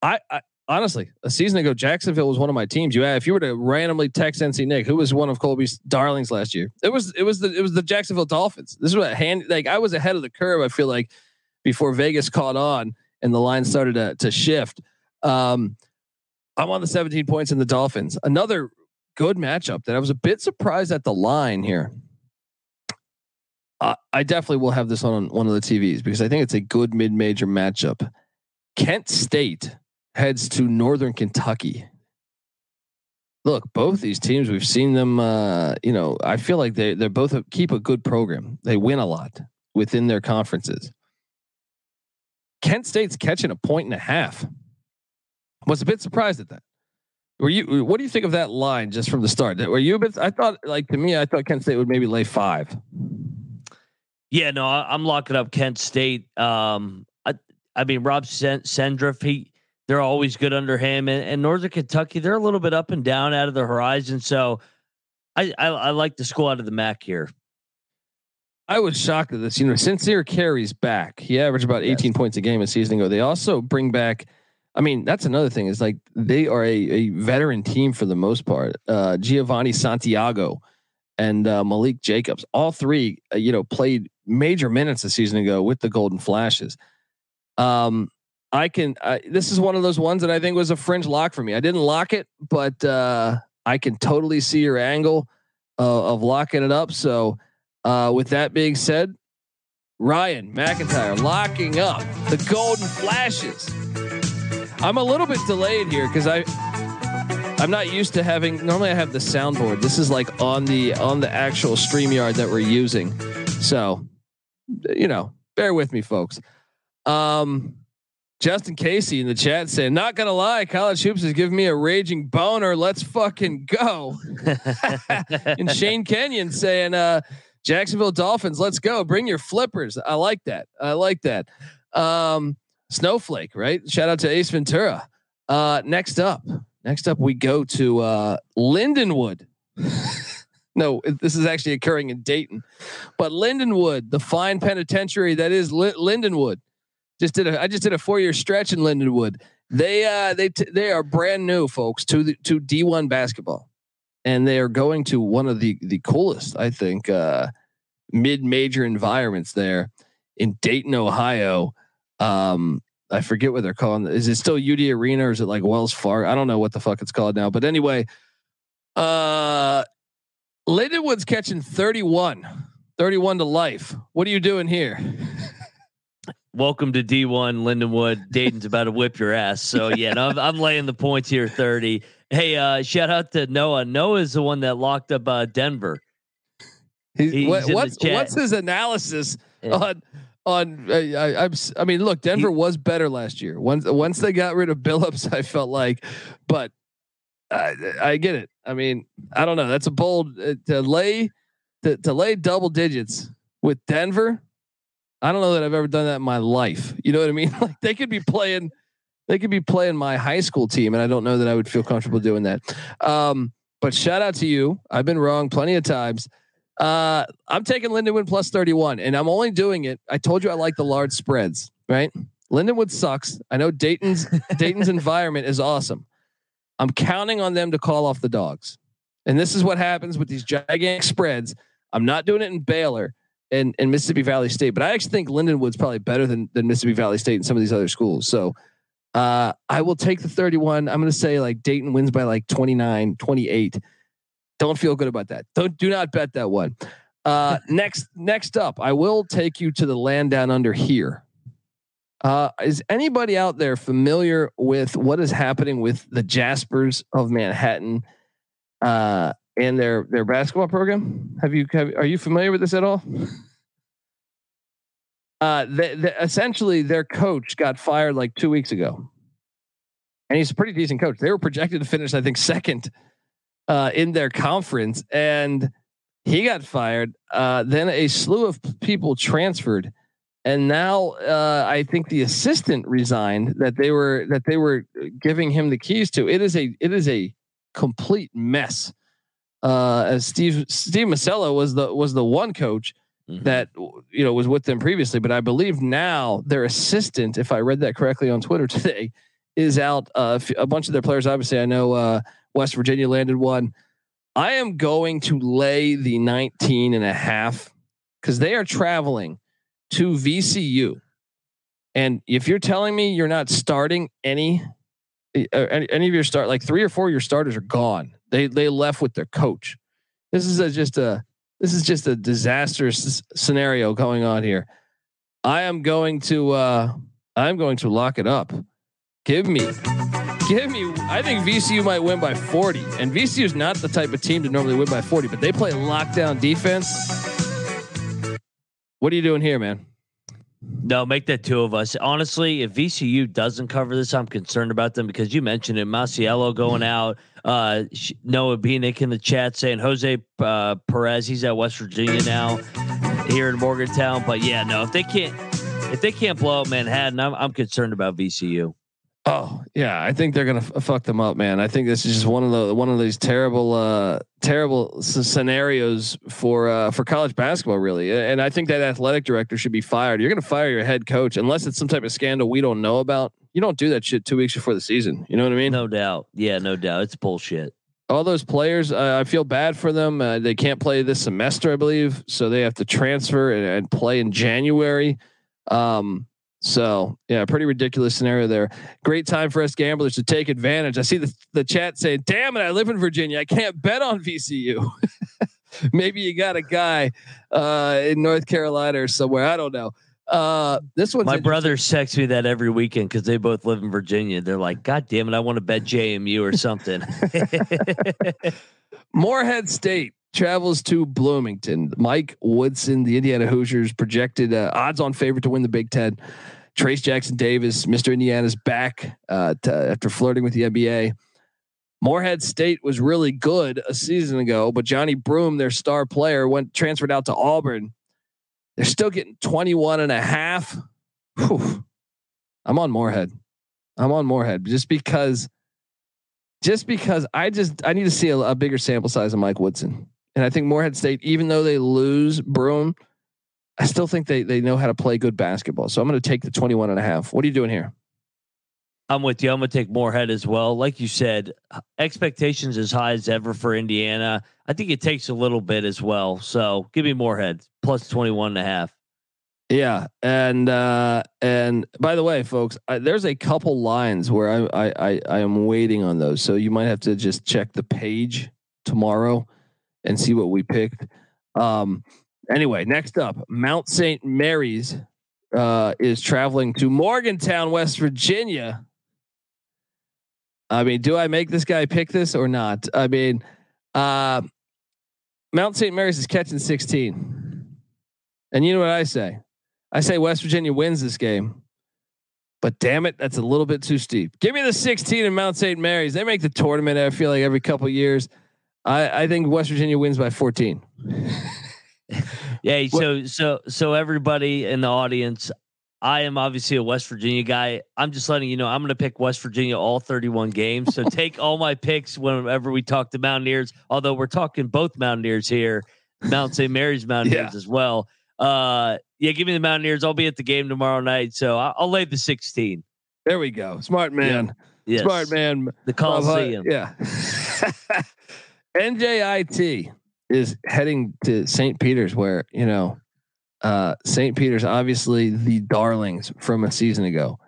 I, I honestly, a season ago, Jacksonville was one of my teams. You, if you were to randomly text NC Nick, who was one of Colby's darlings last year, it was it was the it was the Jacksonville Dolphins. This is what hand like I was ahead of the curve. I feel like before Vegas caught on and the line started to to shift. Um, I'm on the 17 points in the Dolphins. Another good matchup that I was a bit surprised at the line here. Uh, I definitely will have this on one of the TVs because I think it's a good mid-major matchup. Kent State heads to Northern Kentucky. Look, both these teams we've seen them. Uh, you know, I feel like they they're both a, keep a good program. They win a lot within their conferences. Kent State's catching a point and a half. Was a bit surprised at that. Were you? What do you think of that line just from the start? Were you a bit? I thought, like to me, I thought Kent State would maybe lay five. Yeah, no, I, I'm locking up Kent State. Um, I, I mean Rob Sen- Senderoff, he they're always good under him, and, and Northern Kentucky, they're a little bit up and down out of the horizon. So, I I, I like the school out of the MAC here. I was shocked at this. You know, Sincere Carry's back. He averaged about 18 Yes. points a game a season ago. They also bring back. I mean, that's another thing. Is like they are a, a veteran team for the most part. Uh, Giovanni Santiago and uh, Malik Jacobs, all three, uh, you know, played major minutes a season ago with the Golden Flashes. Um, I can. This is one of those ones that I think was a fringe lock for me. I didn't lock it, but uh, I can totally see your angle uh, of locking it up. So, uh, with that being said, Ryan McIntyre locking up the Golden Flashes. I'm a little bit delayed here because I I'm not used to having. Normally, I have the soundboard. This is like on the on the actual Streamyard that we're using. So, you know, bear with me, folks. Um, Justin Casey in the chat saying, "Not gonna lie, college hoops is giving me a raging boner. Let's fucking go." <laughs> and Shane Kenyon saying, uh, Jacksonville Dolphins, let's go. Bring your flippers. I like that. I like that. Um, Snowflake, right? Shout out to Ace Ventura. Uh, next up, next up, we go to uh, Lindenwood. <laughs> no, this is actually occurring in Dayton, but Lindenwood, the fine penitentiary that is Li- Lindenwood. Just did a, I just did a four year stretch in Lindenwood. They uh they t- they are brand new folks to the to D1 basketball and they are going to one of the the coolest, I think, uh, mid major environments there in Dayton, Ohio. Um, I forget what they're calling. it. Is it still UD Arena or is it like Wells Fargo? I don't know what the fuck it's called now. But anyway, uh, Lindenwood's catching 31, 31 to life. What are you doing here? <laughs> Welcome to D1 Lindenwood. Dayton's about to whip your ass. So <laughs> yeah, no, I'm, I'm laying the points here, 30. Hey, uh, shout out to Noah. Noah's the one that locked up uh, Denver. He's, He's what, what's what's his analysis Yeah. on on? Uh, I, I'm I mean, look, Denver was better last year. Once once they got rid of Billups, <laughs> I felt like, but I, I get it. I mean, I don't know. That's a bold uh, to lay to, to lay double digits with Denver. I don't know that I've ever done that in my life. You know what I <laughs> mean? Like they could be playing, they could be playing my high school team, and I don't know that I would feel comfortable doing that. Um, but shout out to you. I've been wrong plenty of times. Uh, I'm taking Lindenwood plus 31, and I'm only doing it. I told you I like the large spreads, right? Lindenwood sucks. I know Dayton's <laughs> Dayton's environment is awesome. I'm counting on them to call off the dogs. And this is what happens with these gigantic spreads. I'm not doing it in Baylor and, and Mississippi Valley State, but I actually think Lindenwood's probably better than, than Mississippi Valley State and some of these other schools. So uh, I will take the 31. I'm going to say like Dayton wins by like 29, 28. Don't feel good about that. Don't do not bet that one. Uh, <laughs> next, next up, I will take you to the land down under here. Uh, is anybody out there familiar with what is happening with the Jaspers of Manhattan uh, and their their basketball program? Have you have, are you familiar with this at all? <laughs> Uh, the, the, essentially, their coach got fired like two weeks ago, and he's a pretty decent coach. They were projected to finish, I think, second uh, in their conference, and he got fired. Uh, then a slew of people transferred, and now uh, I think the assistant resigned that they were that they were giving him the keys to. It is a it is a complete mess. Uh, as Steve Steve Masiello was the was the one coach mm-hmm. that you know was with them previously, but I believe now their assistant, if I read that correctly on Twitter <laughs> today, is out. Uh, a bunch of their players, obviously, I know uh, West Virginia landed one. I am going to lay the 19 and a half because they are traveling to VCU. And if you're telling me you're not starting any, uh, any, any of your start, like three or four of your starters are gone. They they left with their coach. This is a, just a this is just a disastrous scenario going on here. I am going to uh I'm going to lock it up. Give me give me I think VCU might win by 40. And VCU is not the type of team to normally win by 40, but they play lockdown defense. What are you doing here, man? No, make that two of us. Honestly, if VCU doesn't cover this, I'm concerned about them because you mentioned it. Masiello going out. Uh, Noah Beanick in the chat saying Jose uh, Perez, he's at West Virginia now, here in Morgantown. But yeah, no, if they can't, if they can't blow up Manhattan, I'm I'm concerned about VCU. Oh yeah, I think they're gonna f- fuck them up, man. I think this is just one of the one of these terrible, uh, terrible s- scenarios for uh, for college basketball, really. And I think that athletic director should be fired. You're gonna fire your head coach unless it's some type of scandal we don't know about. You don't do that shit two weeks before the season. You know what I mean? No doubt. Yeah, no doubt. It's bullshit. All those players, uh, I feel bad for them. Uh, they can't play this semester, I believe, so they have to transfer and, and play in January. Um, so yeah, pretty ridiculous scenario there. Great time for us gamblers to take advantage. I see the, the chat saying, damn it, I live in Virginia. I can't bet on VCU. <laughs> Maybe you got a guy uh, in North Carolina or somewhere. I don't know. Uh, this one. My brothers text me that every weekend because they both live in Virginia. They're like, God damn it, I want to bet JMU or something. <laughs> Morehead State travels to Bloomington. Mike Woodson, the Indiana Hoosiers, projected uh, odds on favorite to win the Big Ten. Trayce Jackson Davis, Mr. Indiana's back uh, to, after flirting with the NBA. Morehead State was really good a season ago, but Johni Broome, their star player, went transferred out to Auburn. They're still getting 21 and a half. Whew. I'm on Morehead. I'm on Morehead just because just because I just I need to see a, a bigger sample size of Mike Woodson. And I think Morehead State, even though they lose Broome, I still think they they know how to play good basketball. So I'm going to take the 21 and a half. What are you doing here? I'm with you. I'm going to take Morehead as well. Like you said, expectations as high as ever for Indiana. I think it takes a little bit as well. So give me Morehead plus 21 and a half. Yeah, and uh, and by the way, folks, I, there's a couple lines where I, I I I am waiting on those, so you might have to just check the page tomorrow and see what we picked. Um, anyway, next up, Mount St. Mary's uh, is traveling to Morgantown, West Virginia. I mean, do I make this guy pick this or not? I mean, uh, Mount St. Mary's is catching 16. And you know what I say? I say West Virginia wins this game. But damn it, that's a little bit too steep. Give me the 16 in Mount St. Mary's. They make the tournament, I feel like, every couple years. I, I think West Virginia wins by 14. <laughs> yeah. So, so, so everybody in the audience, I am obviously a West Virginia guy. I'm just letting you know I'm going to pick West Virginia all 31 games. So <laughs> take all my picks whenever we talk to Mountaineers. Although we're talking both Mountaineers here, Mount St. Mary's Mountaineers yeah. as well. Uh, yeah, give me the Mountaineers. I'll be at the game tomorrow night, so I'll, I'll lay the 16. There we go. Smart man. Yeah. Yes. Smart man. The Coliseum. Yeah. <laughs> NJIT is heading to St. Peter's, where you know uh, St. Peter's obviously the darlings from a season ago,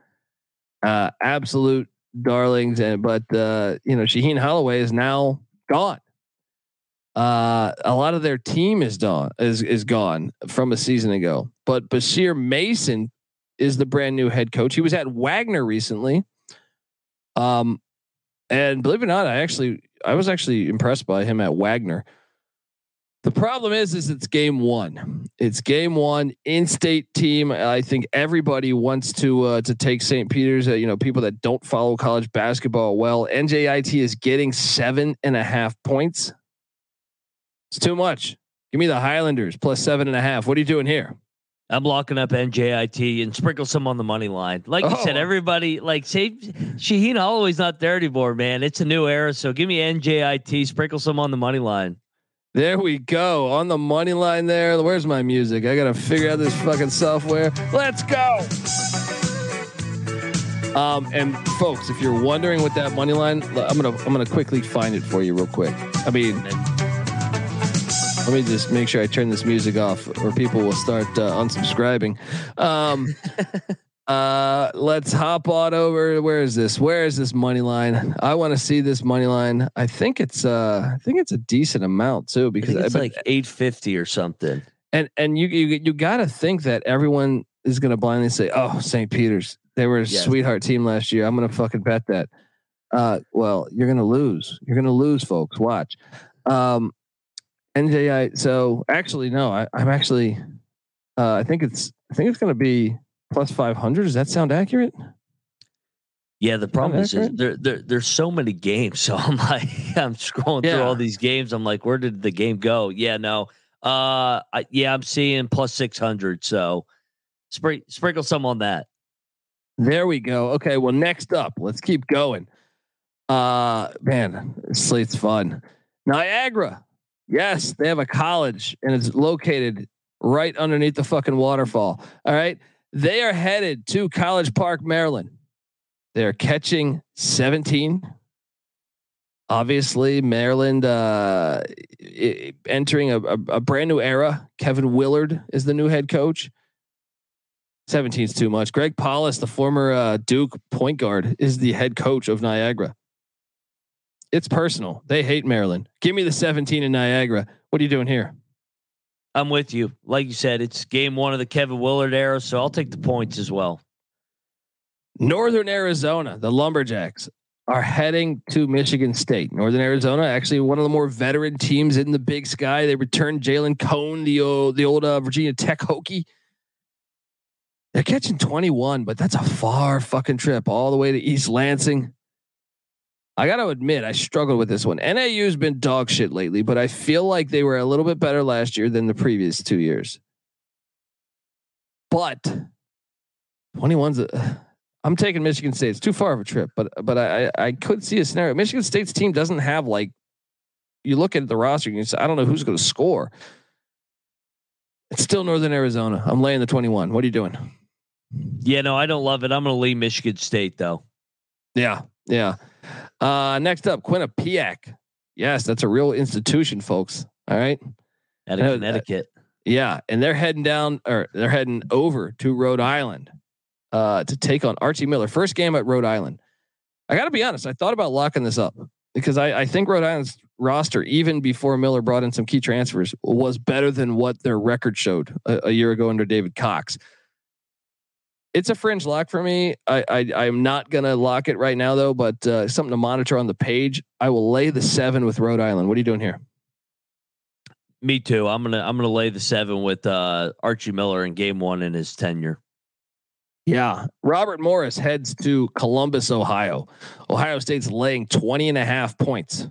uh, absolute darlings, and but uh, you know Shaheen Holloway is now gone. Uh, a lot of their team is gone is is gone from a season ago, but Bashir Mason is the brand new head coach. He was at Wagner recently. Um, and believe it or not, I actually I was actually impressed by him at Wagner. The problem is, is it's game one, It's game one, in-state team. I think everybody wants to uh, to take St. Peter's. Uh, you know, people that don't follow college basketball well. NJIT is getting seven and a half points. It's too much. Give me the Highlanders plus seven and a half. What are you doing here? I'm locking up NJIT and sprinkle some on the money line. Like you said, Oh. everybody like say Shaheen Holloway's not there anymore, man. It's a new era. So give me NJIT, sprinkle some on the money line. There we go on the money line. There. Where's my music? I gotta figure out this fucking software. Let's go. Um, and folks, if you're wondering what that money line, I'm gonna I'm gonna quickly find it for you real quick. I mean, let me just make sure I turn this music off, or people will start uh, unsubscribing. Um, <laughs> uh, let's hop on over. Where is this? Where is this money line? I want to see this money line. I think it's uh, I think it's a decent amount too I because think it's but- like 850 or something. and and you you you got to think that everyone is going to blindly say, "Oh, St. Peter's, they were a Yes. sweetheart team last year. I'm going to fucking bet that." Uh, well, you're going to lose. You're going to lose, folks. Watch. Um, NJI. So actually, no, I, I'm actually. Uh, I think it's. I think it's going to be plus 500. Does that sound accurate? Yeah, the problem is, is there, there there's so many games. <laughs> So I'm like, I'm scrolling through all these games. I'm like, where did the game go? Yeah, no. Uh, I, yeah, I'm seeing plus 600. So spring, sprinkle some on that. There we go. Okay, well, next up, let's keep going. Uh man, slate's fun. Niagara. Yes, they have a college and it's located right underneath the fucking waterfall. All right. They are headed to College Park, Maryland. They are catching 17. Obviously, Maryland uh entering a, a, a brand new era. Kevin Willard is the new head coach. 17 is too much. Greg Paulus, the former uh, Duke point guard, is the head coach of Niagara. It's personal. They hate Maryland. Give me the 17 in Niagara. What are you doing here? I'm with you. Like you said, it's game one of the Kevin Willard era. So I'll take the points as well. Northern Arizona, the Lumberjacks are heading to Michigan State. Northern Arizona, actually one of the more veteran teams in the Big Sky. They returned Jalen Cone, the old, the old uh, Virginia Tech Hokie. They're catching 21, but that's a far fucking trip all the way to East Lansing. I got to admit, I struggled with this one. NAU's been dog shit lately, but I feel like they were a little bit better last year than the previous two years. But 21's a, <sighs> I'm taking Michigan State. It's too far of a trip, but but I I, I could see a scenario. Michigan State's team doesn't have like you look at the roster and you say, I don't know who's going to score. It's still Northern Arizona. I'm laying the 21. What are you doing? Yeah, no, I don't love it. I'm going to leave Michigan State though. Yeah, yeah. Uh, next up, Quinnipiac. Yes, that's a real institution, folks. All right. Out of Connecticut. Yeah, and they're heading down or they're heading over to Rhode Island uh, to take on Archie Miller. First game at Rhode Island. I got to be honest. I thought about locking this up because I, I think Rhode Island's roster, even before Miller brought in some key transfers, was better than what their record showed a, a year ago under David Cox. It's a fringe lock for me. I, I I'm not gonna lock it right now though, but uh, something to monitor on the page. I will lay the seven with Rhode Island. What are you doing here? Me too. I'm gonna I'm gonna lay the seven with uh, Archie Miller in game one in his tenure. Yeah. Robert Morris heads to Columbus, Ohio. Ohio State's laying 20 and a half points.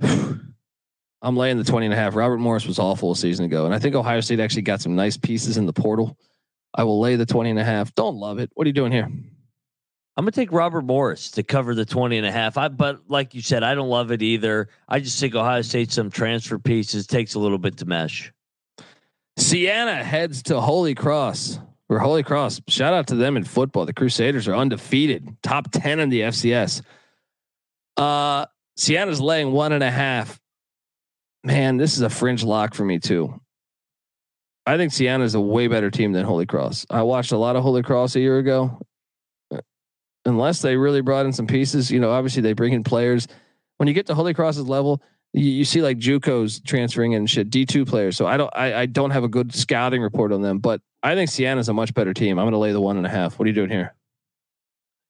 <sighs> I'm laying the 20 and a half. Robert Morris was awful a season ago. And I think Ohio State actually got some nice pieces in the portal. I will lay the 20 and a half. Don't love it. What are you doing here? I'm gonna take Robert Morris to cover the 20 and a half. I but like you said, I don't love it either. I just think Ohio State some transfer pieces takes a little bit to mesh. Siena heads to Holy Cross. Or Holy Cross. Shout out to them in football. The Crusaders are undefeated, top 10 in the FCS. Uh Siena's laying one and a half. Man, this is a fringe lock for me too. I think Siena is a way better team than Holy Cross. I watched a lot of Holy Cross a year ago. Unless they really brought in some pieces, you know, obviously they bring in players. When you get to Holy Cross's level, you, you see like JUCOs transferring and shit, D two players. So I don't, I, I don't have a good scouting report on them, but I think Siena's a much better team. I'm going to lay the one and a half. What are you doing here?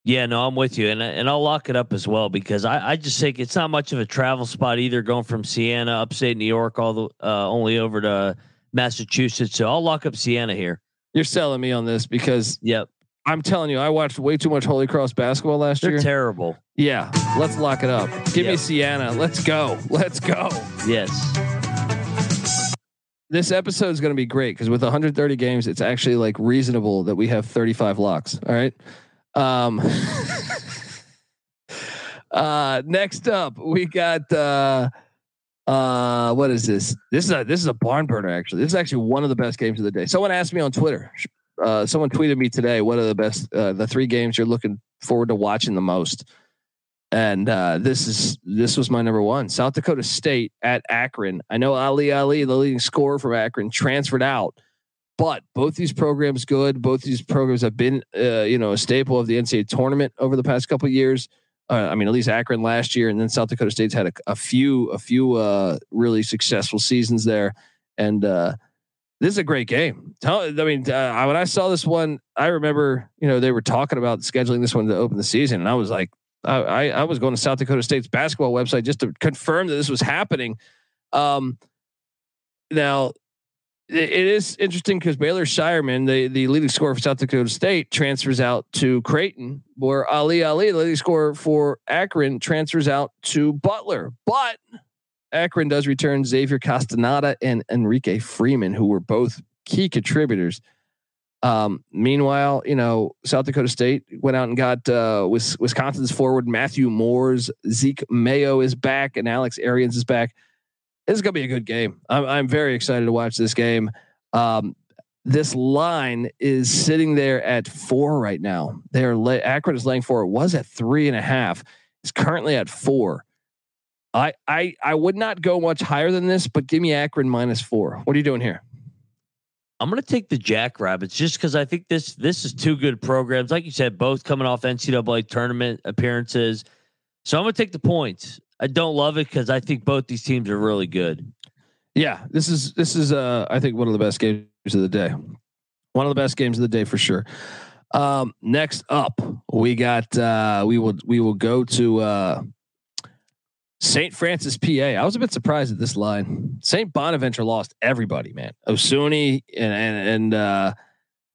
Yeah, no, I'm with you, and and I'll lock it up as well because I, I just think it's not much of a travel spot either. Going from Siena, upstate New York, all the uh, only over to Massachusetts. So I'll lock up Siena here. You're selling me on this because Yep, I'm telling you, I watched way too much Holy Cross basketball last they're year. terrible. yeah, let's lock it up. Give me Siena. Let's go. Let's go. Yes. This episode is going to be great because with 130 games, it's actually like reasonable that we have 35 locks. All right. Um, <laughs> uh, next up, we got uh, uh, what is this? This is a this is a barn burner. Actually, this is actually one of the best games of the day. Someone asked me on Twitter. Uh, someone tweeted me today. What are the best? Uh, the three games you're looking forward to watching the most? And uh, this is this was my number one. South Dakota State at Akron. I know Ali Ali, the leading scorer from Akron, transferred out, but both these programs good. Both these programs have been, uh, you know, a staple of the NCAA tournament over the past couple years. Uh, I mean, at least Akron last year, and then South Dakota State's had a, a few, a few uh, really successful seasons there. And uh, this is a great game. Tell, I mean, uh, when I saw this one, I remember, you know, they were talking about scheduling this one to open the season, and I was like, I, I, I was going to South Dakota State's basketball website just to confirm that this was happening. Um, now, it is interesting because Baylor Scheierman, the, the leading scorer for South Dakota State, transfers out to Creighton, where Ali Ali, the leading scorer for Akron, transfers out to Butler. But Akron does return Xavier Castaneda and Enrique Freeman, who were both key contributors. Um, meanwhile, you know, South Dakota State went out and got uh, Wisconsin's forward Matthew Mors, Zeke Mayo is back, and Alex Arians is back this is gonna be a good game. I'm I'm very excited to watch this game. Um, this line is sitting there at four right now. They're lay, Akron is laying four. It was at three and a half. It's currently at four. I I I would not go much higher than this, but give me Akron minus four. What are you doing here? I'm going to take the Jackrabbits just because I think this this is two good programs. Like you said, both coming off NCAA tournament appearances. So I'm going to take the points. I don't love it because I think both these teams are really good. Yeah, this is this is uh I think one of the best games of the day. One of the best games of the day for sure. Um, next up, we got uh we will we will go to uh St. Francis, PA. I was a bit surprised at this line. St. Bonaventure lost everybody, man. Osunniyi and and and uh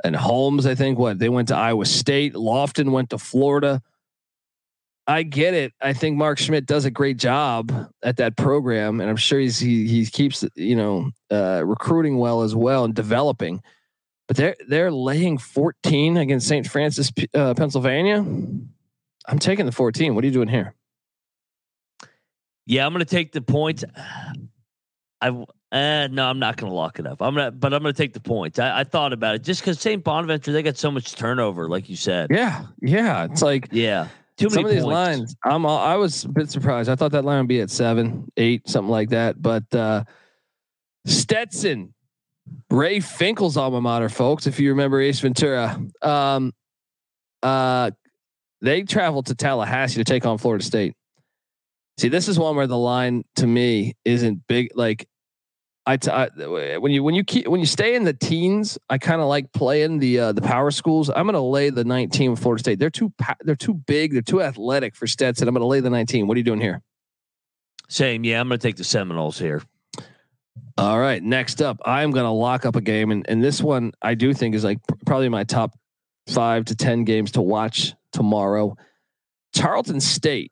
and Holmes, I think what they went to Iowa State. Lofton went to Florida. I get it. I think Mark Schmidt does a great job at that program, and I'm sure he's he he keeps you know uh, recruiting well as well and developing. But they're they're laying 14 against St. Francis, uh, Pennsylvania. I'm taking the 14. What are you doing here? Yeah, I'm going to take the points. I uh, no, I'm not going to lock it up. I'm gonna, but I'm going to take the points. I, I thought about it just because St. Bonaventure they got so much turnover, like you said. Yeah, yeah. It's like yeah. Too some many of these points. lines. I'm all, I was a bit surprised. I thought that line would be at seven, eight, something like that. But uh, Stetson, Ray Finkle's alma mater, folks. If you remember Ace Ventura, um, uh, they traveled to Tallahassee to take on Florida State. See, this is one where the line to me isn't big. Like I, t- I when you when you keep when you stay in the teens, I kind of like playing the uh, the power schools. I'm going to lay the 19 with Florida State. They're too pa- they're too big. They're too athletic for Stetson. I'm going to lay the 19. What are you doing here? Same. Yeah, I'm going to take the Seminoles here. All right. Next up, I'm going to lock up a game, and and this one I do think is like pr- probably my top five to ten games to watch tomorrow. Tarleton State.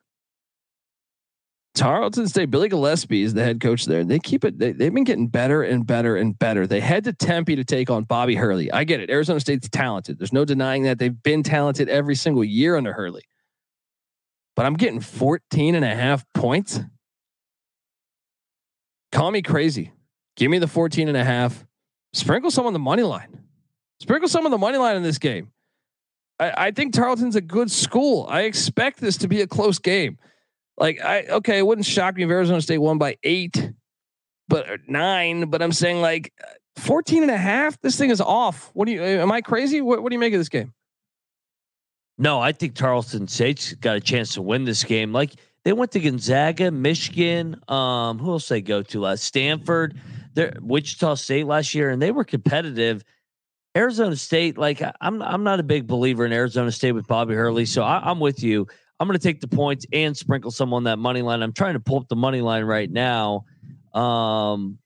Tarleton State, Billy Gillispie is the head coach there. They keep it. They, they've been getting better and better and better. They head to Tempe to take on Bobby Hurley. I get it. Arizona State's talented. There's no denying that. They've been talented every single year under Hurley. But I'm getting 14 and a half points. Call me crazy. Give me the 14 and a half. Sprinkle some on the money line. Sprinkle some on the money line in this game. I, I think Tarleton's a good school. I expect this to be a close game. Like I okay, it wouldn't shock me if Arizona State won by eight, but nine. But I'm saying like 14 and a half. This thing is off. What do you am I crazy? What what do you make of this game? No, I think Tarleton State's got a chance to win this game. Like they went to Gonzaga, Michigan. Um, who else they go to last? Stanford, they're Wichita State last year, and they were competitive. Arizona State, like I'm, I'm not a big believer in Arizona State with Bobby Hurley, so I, I'm with you. I'm going to take the points and sprinkle some on that money line. I'm trying to pull up the money line right now. Um,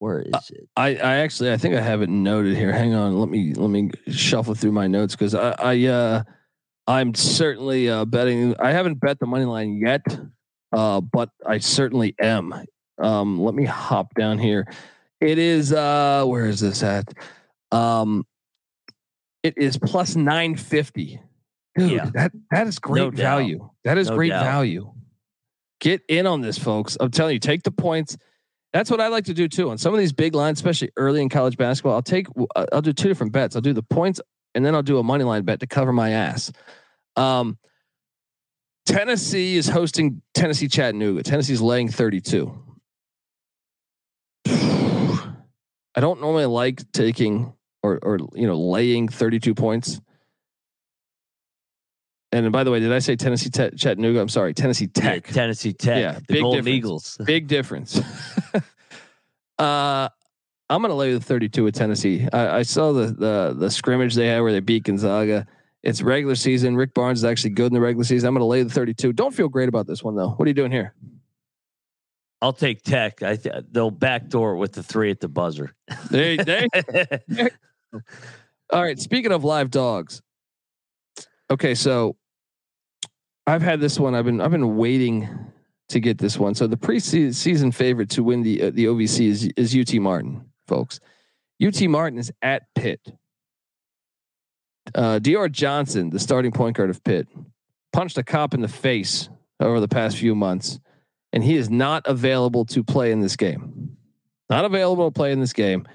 Where is it? I, I actually I think I have it noted here. Hang on, let me let me shuffle through my notes because I, I uh I'm certainly uh betting I haven't bet the money line yet, uh, but I certainly am. Um, let me hop down here. It is uh where is this at? Um it is plus nine fifty. Dude, Yeah. that that is great No doubt. value. That is No great doubt. value. Get in on this, folks. I'm telling you, take the points. That's what I like to do too. On some of these big lines, especially early in college basketball, I'll take uh, I'll do two different bets. I'll do the points and then I'll do a money line bet to cover my ass. Um, Tennessee is hosting Tennessee Chattanooga. Tennessee's laying 32. <sighs> I don't normally like taking or or you know laying 32 points. And by the way, did I say Tennessee Te- Chattanooga? I'm sorry, Tennessee Yeah, Tech. Tennessee Tech. Yeah, the big Golden difference. Eagles. <laughs> Big difference. <laughs> uh I'm gonna lay the 32 with Tennessee. I, I saw the the the scrimmage they had where they beat Gonzaga. It's regular season. Rick Barnes is actually good in the regular season. I'm gonna lay the 32. Don't feel great about this one though. What are you doing here? I'll take Tech. I th- they'll backdoor with the three at the buzzer. They, they, <laughs> all right. Speaking of live dogs, okay. So I've had this one. I've been I've been waiting to get this one. So the preseason favorite to win the uh, the OVC is is UT Martin, folks. UT Martin is at Pitt. Uh, Dr. Johnson, the starting point guard of Pitt, punched a cop in the face over the past few months, and he is not available to play in this game. Not available to play in this game.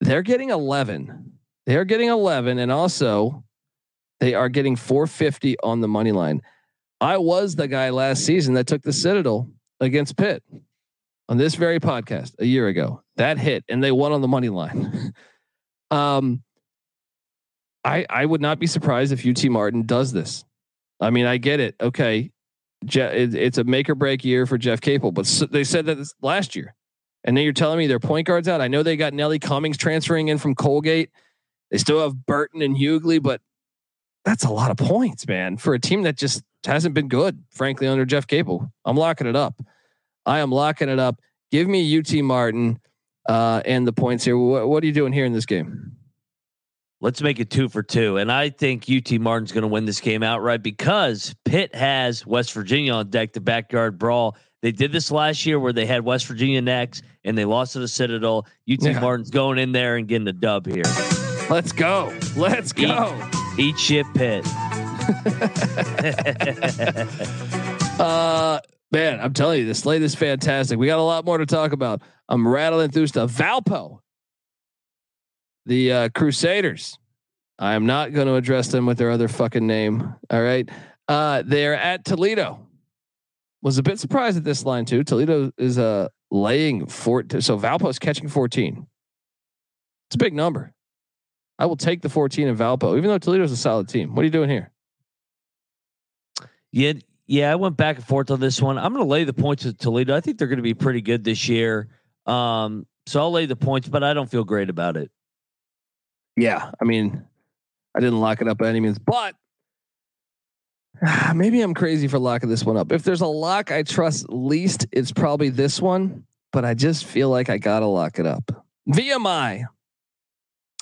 They're getting 11. They're getting 11, and also they are getting 450 on the money line. I was the guy last season that took the Citadel against Pitt on this very podcast a year ago. That hit, and they won on the money line. <laughs> um, I I would not be surprised if UT Martin does this. I mean, I get it. Okay, it, it's a make or break year for Jeff Capel, but s they said that this last year, and then you're telling me their point guards out. I know they got Nelly Cummings transferring in from Colgate. They still have Burton and Hugley, but that's a lot of points, man, for a team that just hasn't been good, frankly, under Jeff Capel. I'm locking it up. I am locking it up. Give me UT Martin uh, and the points here. What, what are you doing here in this game? Let's make it two for two. And I think UT Martin's going to win this game outright because Pitt has West Virginia on deck, the backyard brawl. They did this last year where they had West Virginia next and they lost to the Citadel. UT Yeah. Martin's going in there and getting the dub here. Let's go. Let's go. Eat shit, Pitt. <laughs> Uh, man, I'm telling you, the slate is fantastic. We got a lot more to talk about. I'm rattling through stuff. Valpo, the uh, Crusaders. I am not going to address them with their other fucking name. All right. Uh, they're at Toledo. Was a bit surprised at this line too. Toledo is uh laying four. So Valpo is catching 14. It's a big number. I will take the 14 in Valpo, even though Toledo's a solid team. What are you doing here? Yeah, yeah, I went back and forth on this one. I'm going to lay the points with Toledo. I think they're going to be pretty good this year. Um, so I'll lay the points, but I don't feel great about it. Yeah, I mean, I didn't lock it up by any means, but <sighs> maybe I'm crazy for locking this one up. If there's a lock I trust least, it's probably this one, but I just feel like I gotta lock it up. VMI.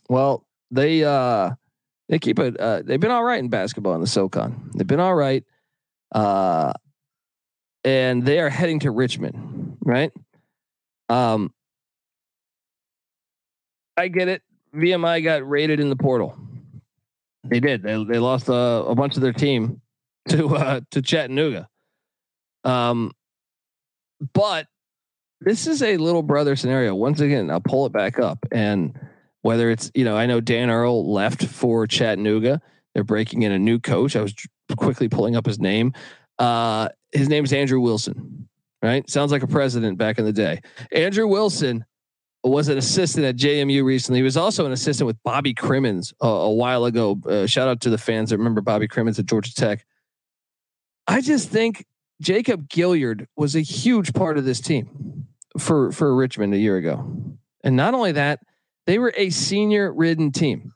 Well, they uh they keep it uh they've been all right in basketball in the SoCon. They've been all right. Uh and they are heading to Richmond, right? Um I get it. VMI got raided in the portal. They did. They they lost uh, a bunch of their team <laughs> to uh, to Chattanooga. Um, but this is a little brother scenario. Once again, I'll pull it back up, and whether it's you know, I know Dan Earl left for Chattanooga. They're breaking in a new coach. I was quickly pulling up his name. Uh, his name is Andrew Wilson. Right? Sounds like a president back in the day. Andrew Wilson was an assistant at JMU recently. He was also an assistant with Bobby Cremins uh, a while ago. Uh, shout out to the fans that remember Bobby Cremins at Georgia Tech. I just think Jacob Gilyard was a huge part of this team for for Richmond a year ago. And not only that, they were a senior ridden team.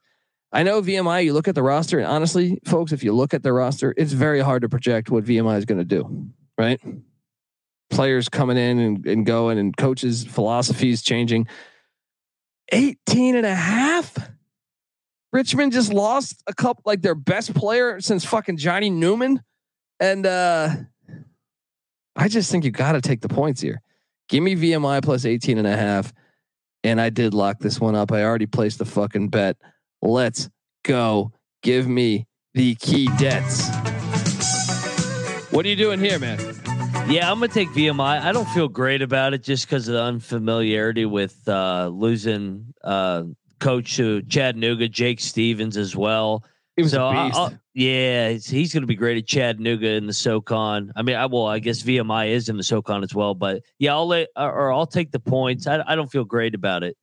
I know VMI, you look at the roster, and honestly, folks, if you look at the roster, it's very hard to project what VMI is going to do, right? players coming in and, and going and coaches philosophies changing. 18 and a half. Richmond just lost a couple like their best player since fucking Johnny Newman. And uh I just think you got to take the points here. Give me VMI plus 18 and a half. And I did lock this one up. I already placed the fucking bet. Let's go. Give me the key debts. What are you doing here, man? Yeah, I'm gonna take VMI. I don't feel great about it just because of the unfamiliarity with uh, losing uh, coach to Chattanooga, Jake Stephens as well. He was so a beast. I, I, yeah, he's, he's going to be great at Chattanooga in the SoCon. I mean, I well, I guess VMI is in the SoCon as well, but yeah, I'll let or I'll take the points. I, I don't feel great about it.